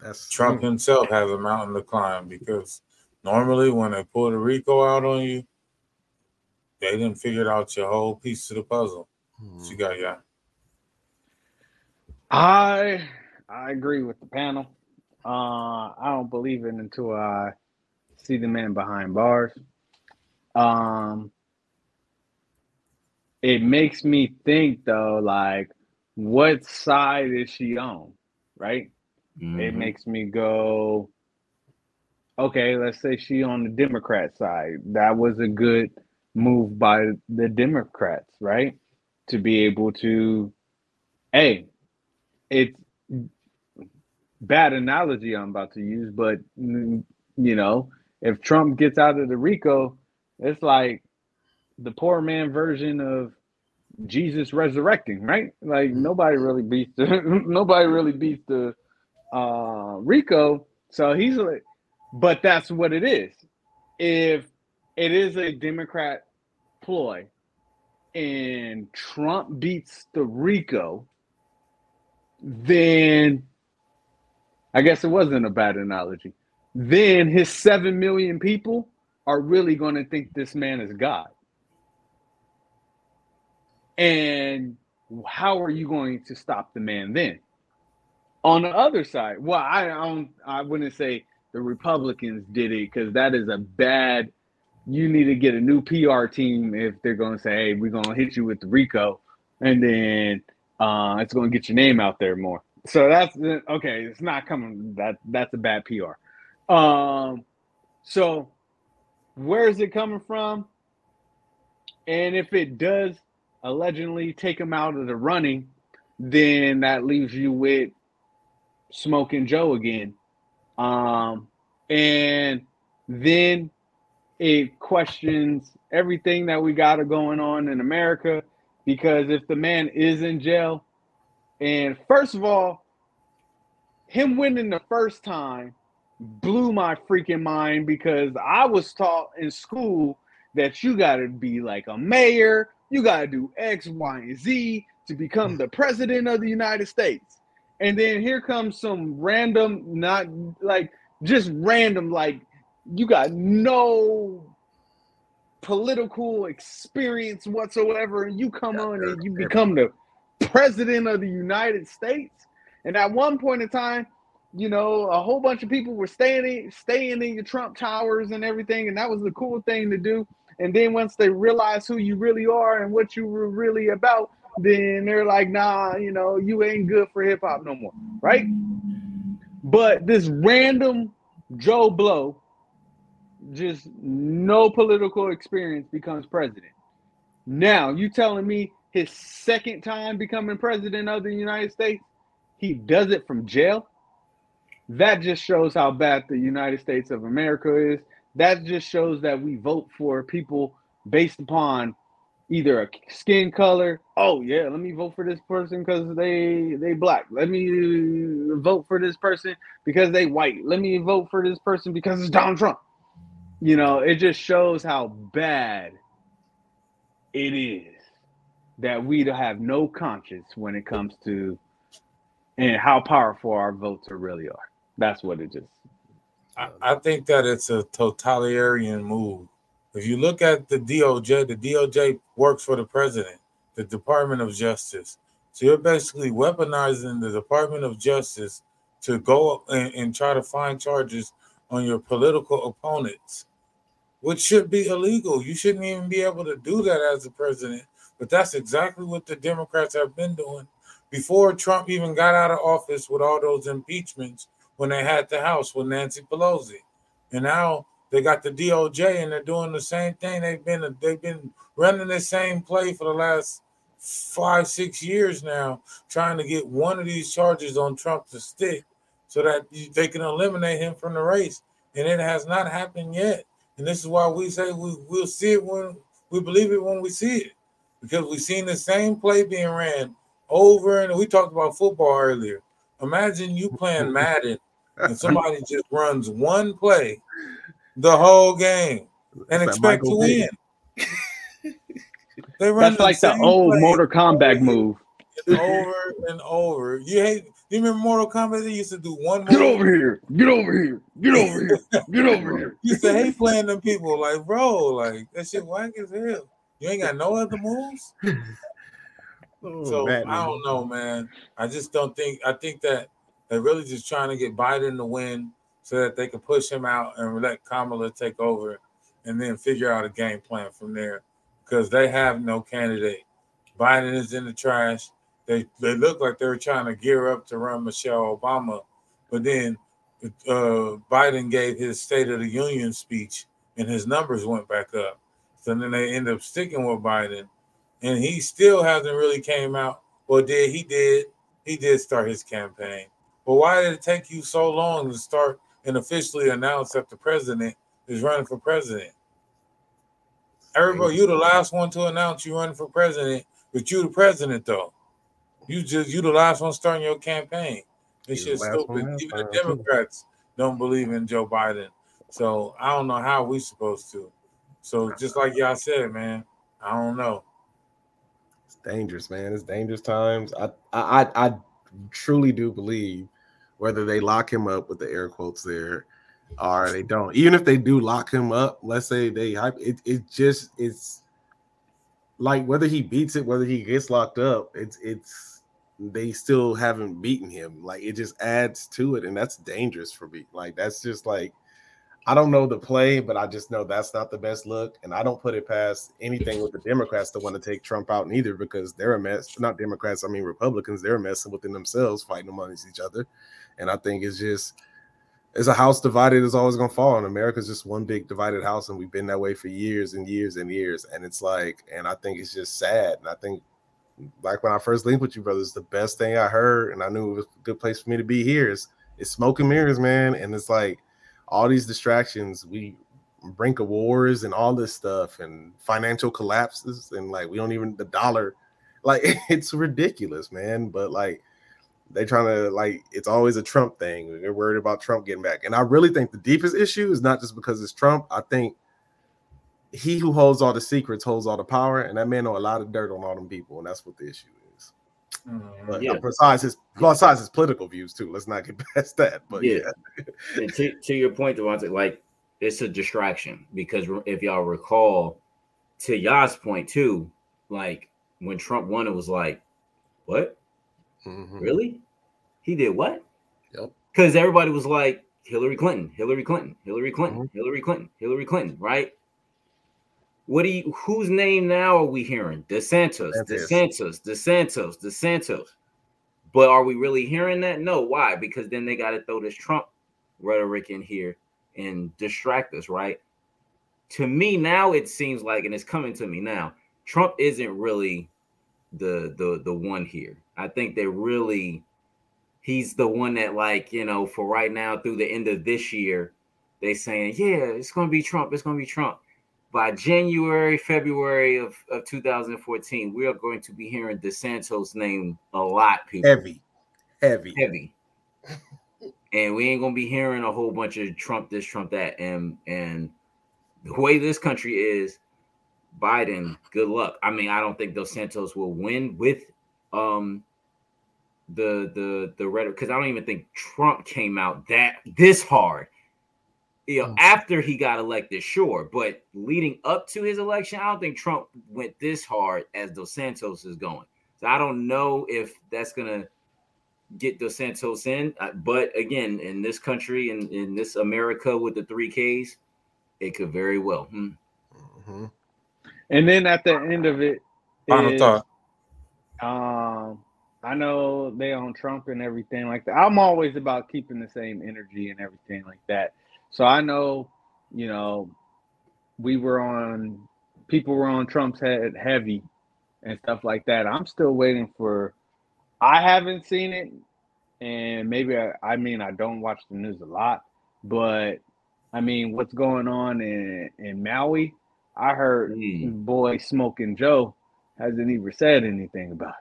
That's Trump himself has a mountain to climb because normally when they pull the RICO out on you, they didn't figure out your whole piece of the puzzle. What you hmm. got, yeah. I I agree with the panel. Uh, I don't believe it until I see the man behind bars. Um, it makes me think though, like, what side is she on? Right? It Mhm. makes me go, okay, let's say she on the Democrat side. That was a good move by the Democrats, right? To be able to, hey, it's bad analogy I'm about to use, but mm, you know, if Trump gets out of the RICO, it's like the poor man version of Jesus resurrecting, right? Like nobody really beats the nobody really beats the uh Rico. So he's like, but that's what it is. If it is a Democrat ploy and Trump beats the Rico, then I guess it wasn't a bad analogy. Then his seven million people are really going to think this man is God. And how are you going to stop the man then? On the other side, well, I don't, I wouldn't say the Republicans did it because that is a bad. You need to get a new PR team if they're going to say, "Hey, we're going to hit you with the RICO," and then uh, it's going to get your name out there more. So that's okay. It's not coming. That that's a bad PR. Um, so where is it coming from? And if it does allegedly take him out of the running, then that leaves you with smoking Joe again. Um, and then it questions everything that we got going on in America because if the man is in jail, and first of all, him winning the first time blew my freaking mind because I was taught in school that you got to be like a mayor, you got to do X, Y, and Z to become the president of the United States. And then here comes some random, not like just random, like you got no political experience whatsoever, and you come on and you become the president of the United States. And at one point in time, you know, a whole bunch of people were staying in, staying in your Trump towers and everything, and that was the cool thing to do. And then once they realize who you really are and what you were really about, then they're like, nah, you know, you ain't good for hip hop no more, right? But this random Joe Blow, just no political experience, becomes president. Now you telling me his second time becoming president of the United States, he does it from jail? That just shows how bad the United States of America is. That just shows that we vote for people based upon either a skin color. Oh yeah, let me vote for this person because they they black. Let me vote for this person because they white. Let me vote for this person because it's Donald Trump. You know, it just shows how bad it is that we have no conscience when it comes to and how powerful our votes really are. That's what it is. I, I think that it's a totalitarian move. If you look at the DOJ, the DOJ works for the president, the Department of Justice. So you're basically weaponizing the Department of Justice to go and, and try to find charges on your political opponents, which should be illegal. You shouldn't even be able to do that as the president. But that's exactly what the Democrats have been doing before Trump even got out of office with all those impeachments when they had the House with Nancy Pelosi. And now they got the DOJ and they're doing the same thing. They've been they've been running the same play for the last five, six years now, trying to get one of these charges on Trump to stick so that they can eliminate him from the race. And it has not happened yet. And this is why we say we, we'll see it when we believe it when we see it. Because we've seen the same play being ran over and we talked about football earlier. Imagine you playing Madden and somebody just runs one play the whole game and expect to win. they run That's the like the old Mortal Kombat move. Over and over. You hate you remember Mortal Kombat? They used to do one. Get over here! Get over here! Get over here! Get over here! You used to hate playing them people like, bro, like that shit whack as hell. You ain't got no other moves. Oh, so I don't know, man. I just don't think. I think that they're really just trying to get Biden to win so that they can push him out and let Kamala take over, and then figure out a game plan from there. Because they have no candidate. Biden is in the trash. They they look like they're trying to gear up to run Michelle Obama, but then uh, Biden gave his State of the Union speech, and his numbers went back up. So then they end up sticking with Biden and he still hasn't really came out. Well, did he did he did start his campaign? But why did it take you so long to start and officially announce that the president is running for president? Everybody, you the last one to announce you running for president, but you the president though. You just you the last one starting your campaign. This shit's stupid. Even the Democrats don't believe in Joe Biden. So I don't know how we supposed to. So just like y'all said, man, I don't know It's dangerous, man. It's dangerous times. I, I, I truly do believe whether they lock him up with the air quotes there or they don't. Even if they do lock him up, let's say they hype it, it just it's like whether he beats it, whether he gets locked up, it's it's they still haven't beaten him. Like it just adds to it, and that's dangerous for me. Like that's just like I don't know the play, but I just know that's not the best look. And I don't put it past anything with the Democrats to want to take Trump out neither because they're a mess. Not Democrats, I mean Republicans, they're messing within themselves, fighting amongst each other. And I think it's just it's a house divided is always gonna fall. And America's just one big divided house, and we've been that way for years and years and years. And it's like, and I think it's just sad. And I think like when I first linked with you, brothers, the best thing I heard, and I knew it was a good place for me to be here is it's smoke and mirrors, man. And it's like all these distractions, we brink of wars and all this stuff and financial collapses and like we don't even the dollar like it's ridiculous man. But like they're trying to like it's always a trump thing. They're worried about trump getting back. And i really think the deepest issue is not just because it's trump. I think he who holds all the secrets holds all the power and that man know a lot of dirt on all them people and that's what the issue is. But yeah. besides his besides his political views too, let's not get past that. But yeah, yeah. to, to your point, Devontae, like it's a distraction because if y'all recall, to y'all's point too, like when Trump won, it was like, what? Mm-hmm. Really? He did what? Yep. Because everybody was like Hillary Clinton, Hillary Clinton, Hillary Clinton, mm-hmm. Hillary Clinton, Hillary Clinton, right? What do you whose name now are we hearing? DeSantis, DeSantis, DeSantis, DeSantis. But are we really hearing that? No. Why? Because then they got to throw this Trump rhetoric in here and distract us, right? To me now, it seems like, and it's coming to me now. Trump isn't really the the the one here. I think they're really he's the one that like you know for right now through the end of this year they saying yeah it's going to be trump it's going to be trump by january february of, of 2014 we are going to be hearing desantos name a lot people. Heavy, heavy. heavy. And we ain't to be hearing a whole bunch of trump this trump that. And and the way this country is biden good luck. I mean i don't think dos santos will win with um the the the rhetoric because I don't even think Trump came out that this hard. You know, Mm. after he got elected, sure, but leading up to his election, I don't think Trump went this hard as Dos Santos is going. So I don't know if that's gonna get Dos Santos in. Uh, But again, in this country and in, this America with the three Ks, it could very well. Hmm. Mhm. And then at the end of it, Final is, thought. Um, I know they on Trump and everything like that. I'm always about keeping the same energy and everything like that. So I know, you know, we were on people were on Trump's head heavy and stuff like that. I'm still waiting for I haven't seen it and maybe I, I mean I don't watch the news a lot, but I mean what's going on in in Maui? I heard Hmm. boy Smoking Joe hasn't even said anything about it.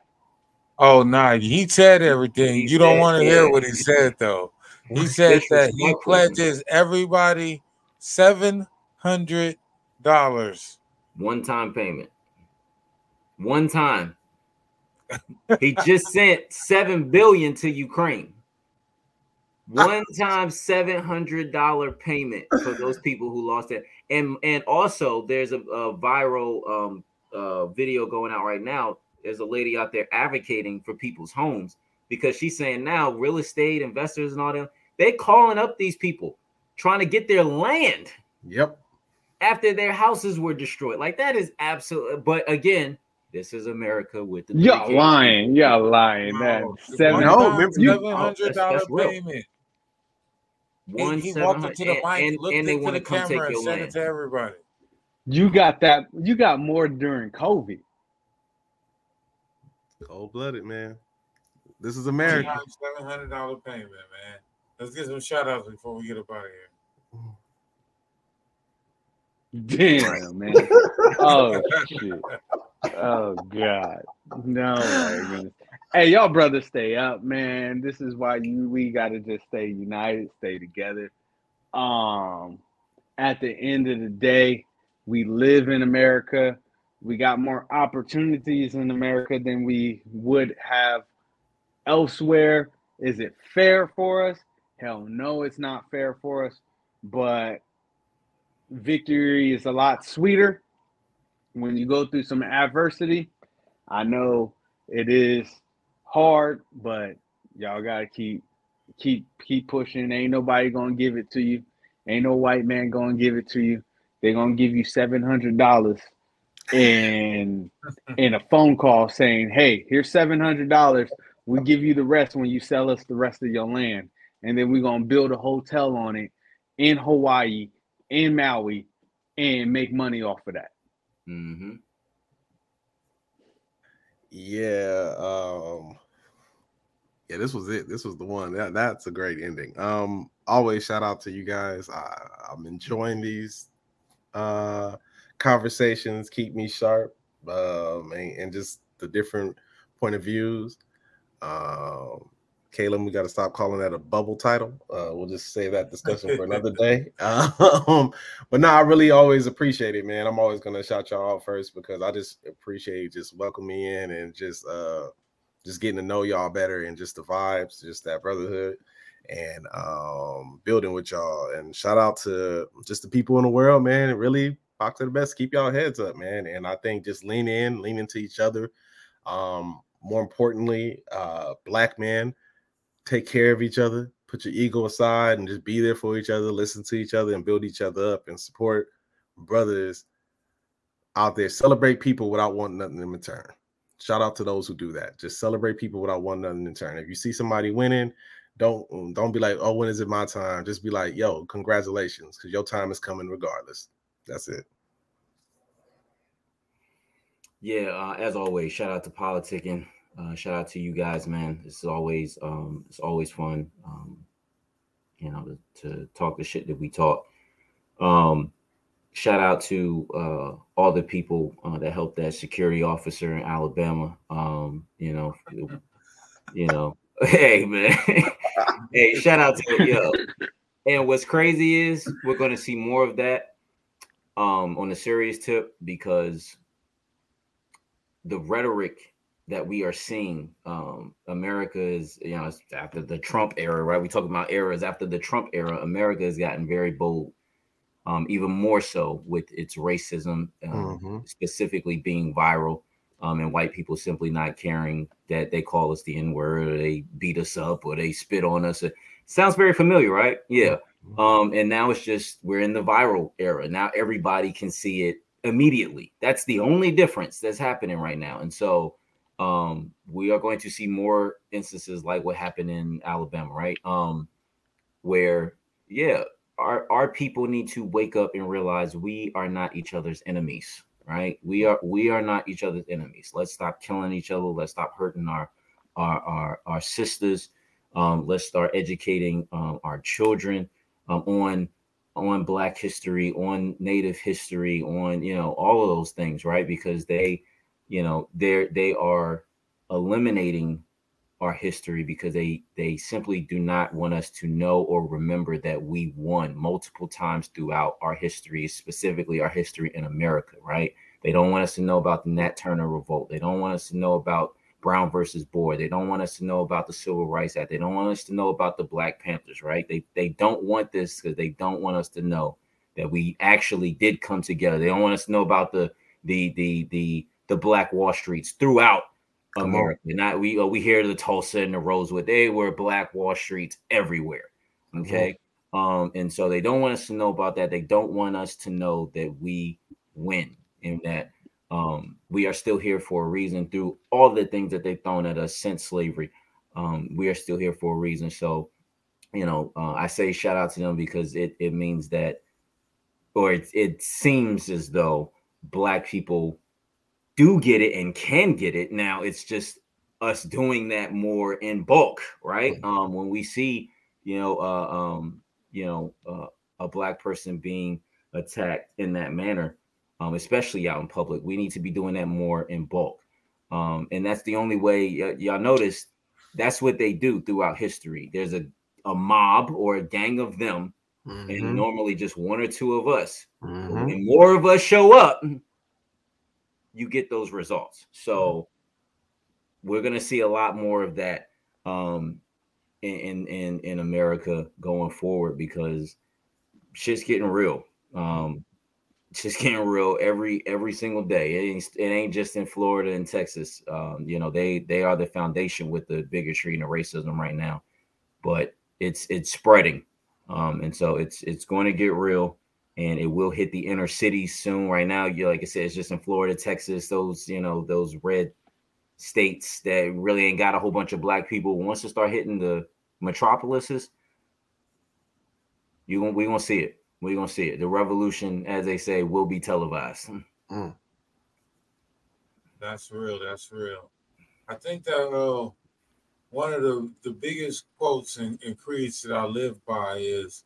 Oh nah, he said everything. He you don't want to hear what he said though. He said that he pledges everybody seven hundred dollars. One time payment. One time. he just sent seven billion to Ukraine. One time seven hundred dollar payment for those people who lost it. And and also there's a, a viral um uh video going out right now. There's a lady out there advocating for people's homes because she's saying now real estate investors and all them, they calling up these people trying to get their land Yep. after their houses were destroyed. Like that is absolute. But again, this is America with the Y'all 3Ks. lying. Y'all lying. That No, seven. No, one remember- seven hundred dollar payment. One he, he walked hundred, up to the and, mic, and, looked and they into want the to come take camera, and said it land. to everybody. You got that. You got more during COVID. Cold blooded, man. This is America. Seven hundred dollar payment, man. Let's get some shout outs before we get up out of here. Damn, man. Oh shit. Oh god. No my. Hey, y'all brothers stay up, man. This is why you we gotta just stay united, stay together. Um at the end of the day, we live in America. We got more opportunities in America than we would have elsewhere. Is it fair for us? Hell no, it's not fair for us. But victory is a lot sweeter when you go through some adversity. I know it is hard, but y'all gotta keep keep keep pushing. Ain't nobody gonna give it to you. Ain't no white man gonna give it to you. They're gonna give you seven hundred dollars in in a phone call saying, "Hey, here's seven hundred dollars. We give you the rest when you sell us the rest of your land, and then we're gonna build a hotel on it in Hawaii, in Maui, and make money off of that." hmm Yeah. Um yeah, this was it. This was the one. That, that's a great ending. Um, always shout out to you guys. I, I'm enjoying these uh conversations, keep me sharp, um, and, and just the different point of views. Um Caleb, we got to stop calling that a bubble title. Uh, we'll just save that discussion for another day. Um, but no, I really always appreciate it, man. I'm always gonna shout y'all out first because I just appreciate just welcoming me in and just uh just getting to know y'all better and just the vibes, just that brotherhood and um building with y'all. And shout out to just the people in the world, man. Really box to the best. Keep y'all heads up, man. And I think just lean in, lean into each other. Um, more importantly, uh, black man, take care of each other, put your ego aside and just be there for each other, listen to each other and build each other up and support brothers out there. Celebrate people without wanting nothing in return. shout out to those who do that. Just celebrate people without wanting nothing in return. If you see somebody winning, don't don't be like, oh, when is it my time? Just be like, yo, congratulations, because your time is coming regardless. That's it. Yeah, uh, as always, shout out to PolitiKan. Uh, shout out to you guys, man. It's always um, it's always fun, um, you know, to, to, talk the shit that we talk. Um, shout out to uh, all the people uh, that helped that security officer in Alabama. Um, you know, you know, hey man, hey, shout out to yo. And what's crazy is we're going to see more of that um, on a serious tip because the rhetoric that we are seeing, um, America is, you know, after the Trump era, right? We talk about eras after the Trump era, America has gotten very bold, um, even more so with its racism, um, mm-hmm. specifically being viral, um, and white people simply not caring that they call us the N word, or they beat us up, or they spit on us. It sounds very familiar, right? Yeah. Mm-hmm. Um, and now it's just we're in the viral era. Now everybody can see it immediately. That's the only difference that's happening right now. And so um, we are going to see more instances like what happened in Alabama, right? Um, where, yeah, our, our people need to wake up and realize we are not each other's enemies, right? We are we are not each other's enemies. Let's stop killing each other. Let's stop hurting our our our, our sisters. Um, let's start educating um, our children um, on on black history on native history on you know all of those things right because they you know they're they are eliminating our history because they they simply do not want us to know or remember that we won multiple times throughout our history specifically our history in america right they don't want us to know about the nat turner revolt they don't want us to know about Brown versus Board. They don't want us to know about the Civil Rights Act. They don't want us to know about the Black Panthers, right? They they don't want this because they don't want us to know that we actually did come together. They don't want us to know about the the the the the Black Wall Streets throughout America. Not we uh, we hear the Tulsa and the Rosewood. They were Black Wall Streets everywhere. Okay. Mm-hmm. Um, and so they don't want us to know about that. They don't want us to know that we win and that um, we are still here for a reason through all the things that they've thrown at us since slavery. Um, we are still here for a reason. So, you know, uh, I say shout out to them because it, it means that, or it, it seems as though Black people do get it and can get it. Now it's just us doing that more in bulk, right? Um, when we see, you know, uh, um, you know, uh, a Black person being attacked in that manner, um, especially out in public. We need to be doing that more in bulk. Um, and that's the only way y- y'all notice that's what they do throughout history. There's a, a mob or a gang of them, mm-hmm. and normally just one or two of us. Mm-hmm. And more of us show up, you get those results. So we're gonna see a lot more of that um, in in in America going forward because shit's getting real. Um, just getting real every every single day. It ain't, it ain't just in Florida and Texas. Um, you know, they they are the foundation with the bigotry and the racism right now, but it's it's spreading, um, and so it's it's going to get real, and it will hit the inner cities soon. Right now, you like I said, it's just in Florida, Texas, those you know those red states that really ain't got a whole bunch of black people. Once it start hitting the metropolises, you we gonna see it. We're gonna see it. The revolution, as they say, will be televised. Mm. That's real. That's real. I think that uh, one of the, the biggest quotes and, and creeds that I live by is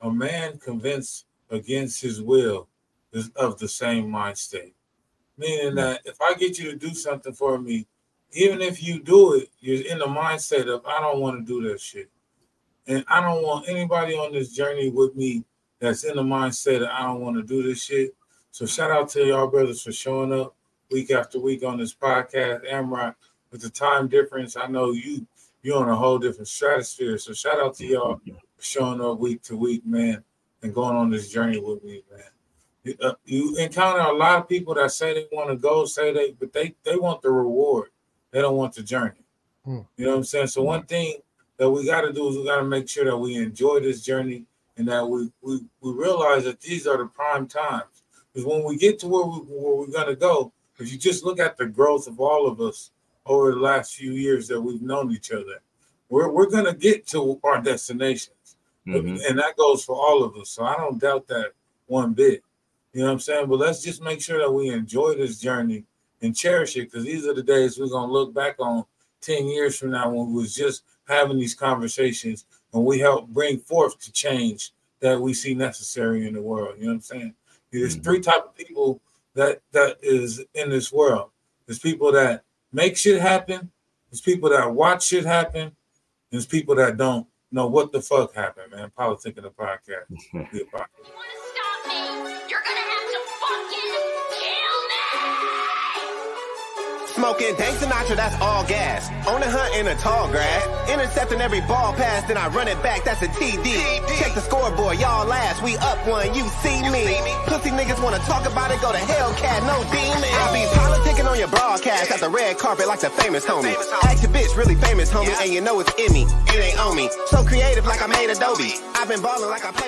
a man convinced against his will is of the same mind state. Meaning hmm. that if I get you to do something for me, even if you do it, you're in the mindset of I don't want to do that shit. And I don't want anybody on this journey with me that's in the mindset that I don't want to do this shit. So shout out to y'all brothers for showing up week after week on this podcast. Amrock, with the time difference, I know you you're on a whole different stratosphere. So shout out to y'all for showing up week to week, man, and going on this journey with me, man. You, uh, you encounter a lot of people that say they want to go, say they, but they they want the reward. They don't want the journey. Hmm. You know what I'm saying? So one thing that we got to do is we got to make sure that we enjoy this journey and that we, we, we realize that these are the prime times. Because when we get to where, we, where we're going to go, if you just look at the growth of all of us over the last few years that we've known each other, we're we're gonna get to our destinations, Mhm. and that goes for all of us. So I don't doubt that one bit. You know what I'm saying? But let's just make sure that we enjoy this journey and cherish it, because these are the days we're gonna look back on ten years from now when we was just having these conversations and we help bring forth the change that we see necessary in the world. You know what I'm saying? There's Mhm. three type of people that that is in this world. There's people that make shit happen. There's people that watch shit happen. There's people that don't know what the fuck happened, man. PolitiKan the podcast. Smoking Dank Sinatra, that's all gas. On the hunt in the tall grass. Intercepting every ball pass, then I run it back, that's a TD. Check the scoreboard, y'all last. We up one, you see me. Pussy niggas wanna talk about it, go to Hellcat, no demon. I be politicking on your broadcast at the red carpet like the famous homie. Act your bitch, really famous homie, and you know it's in me. It ain't on me. So creative like I made Adobe. I've been balling like I play with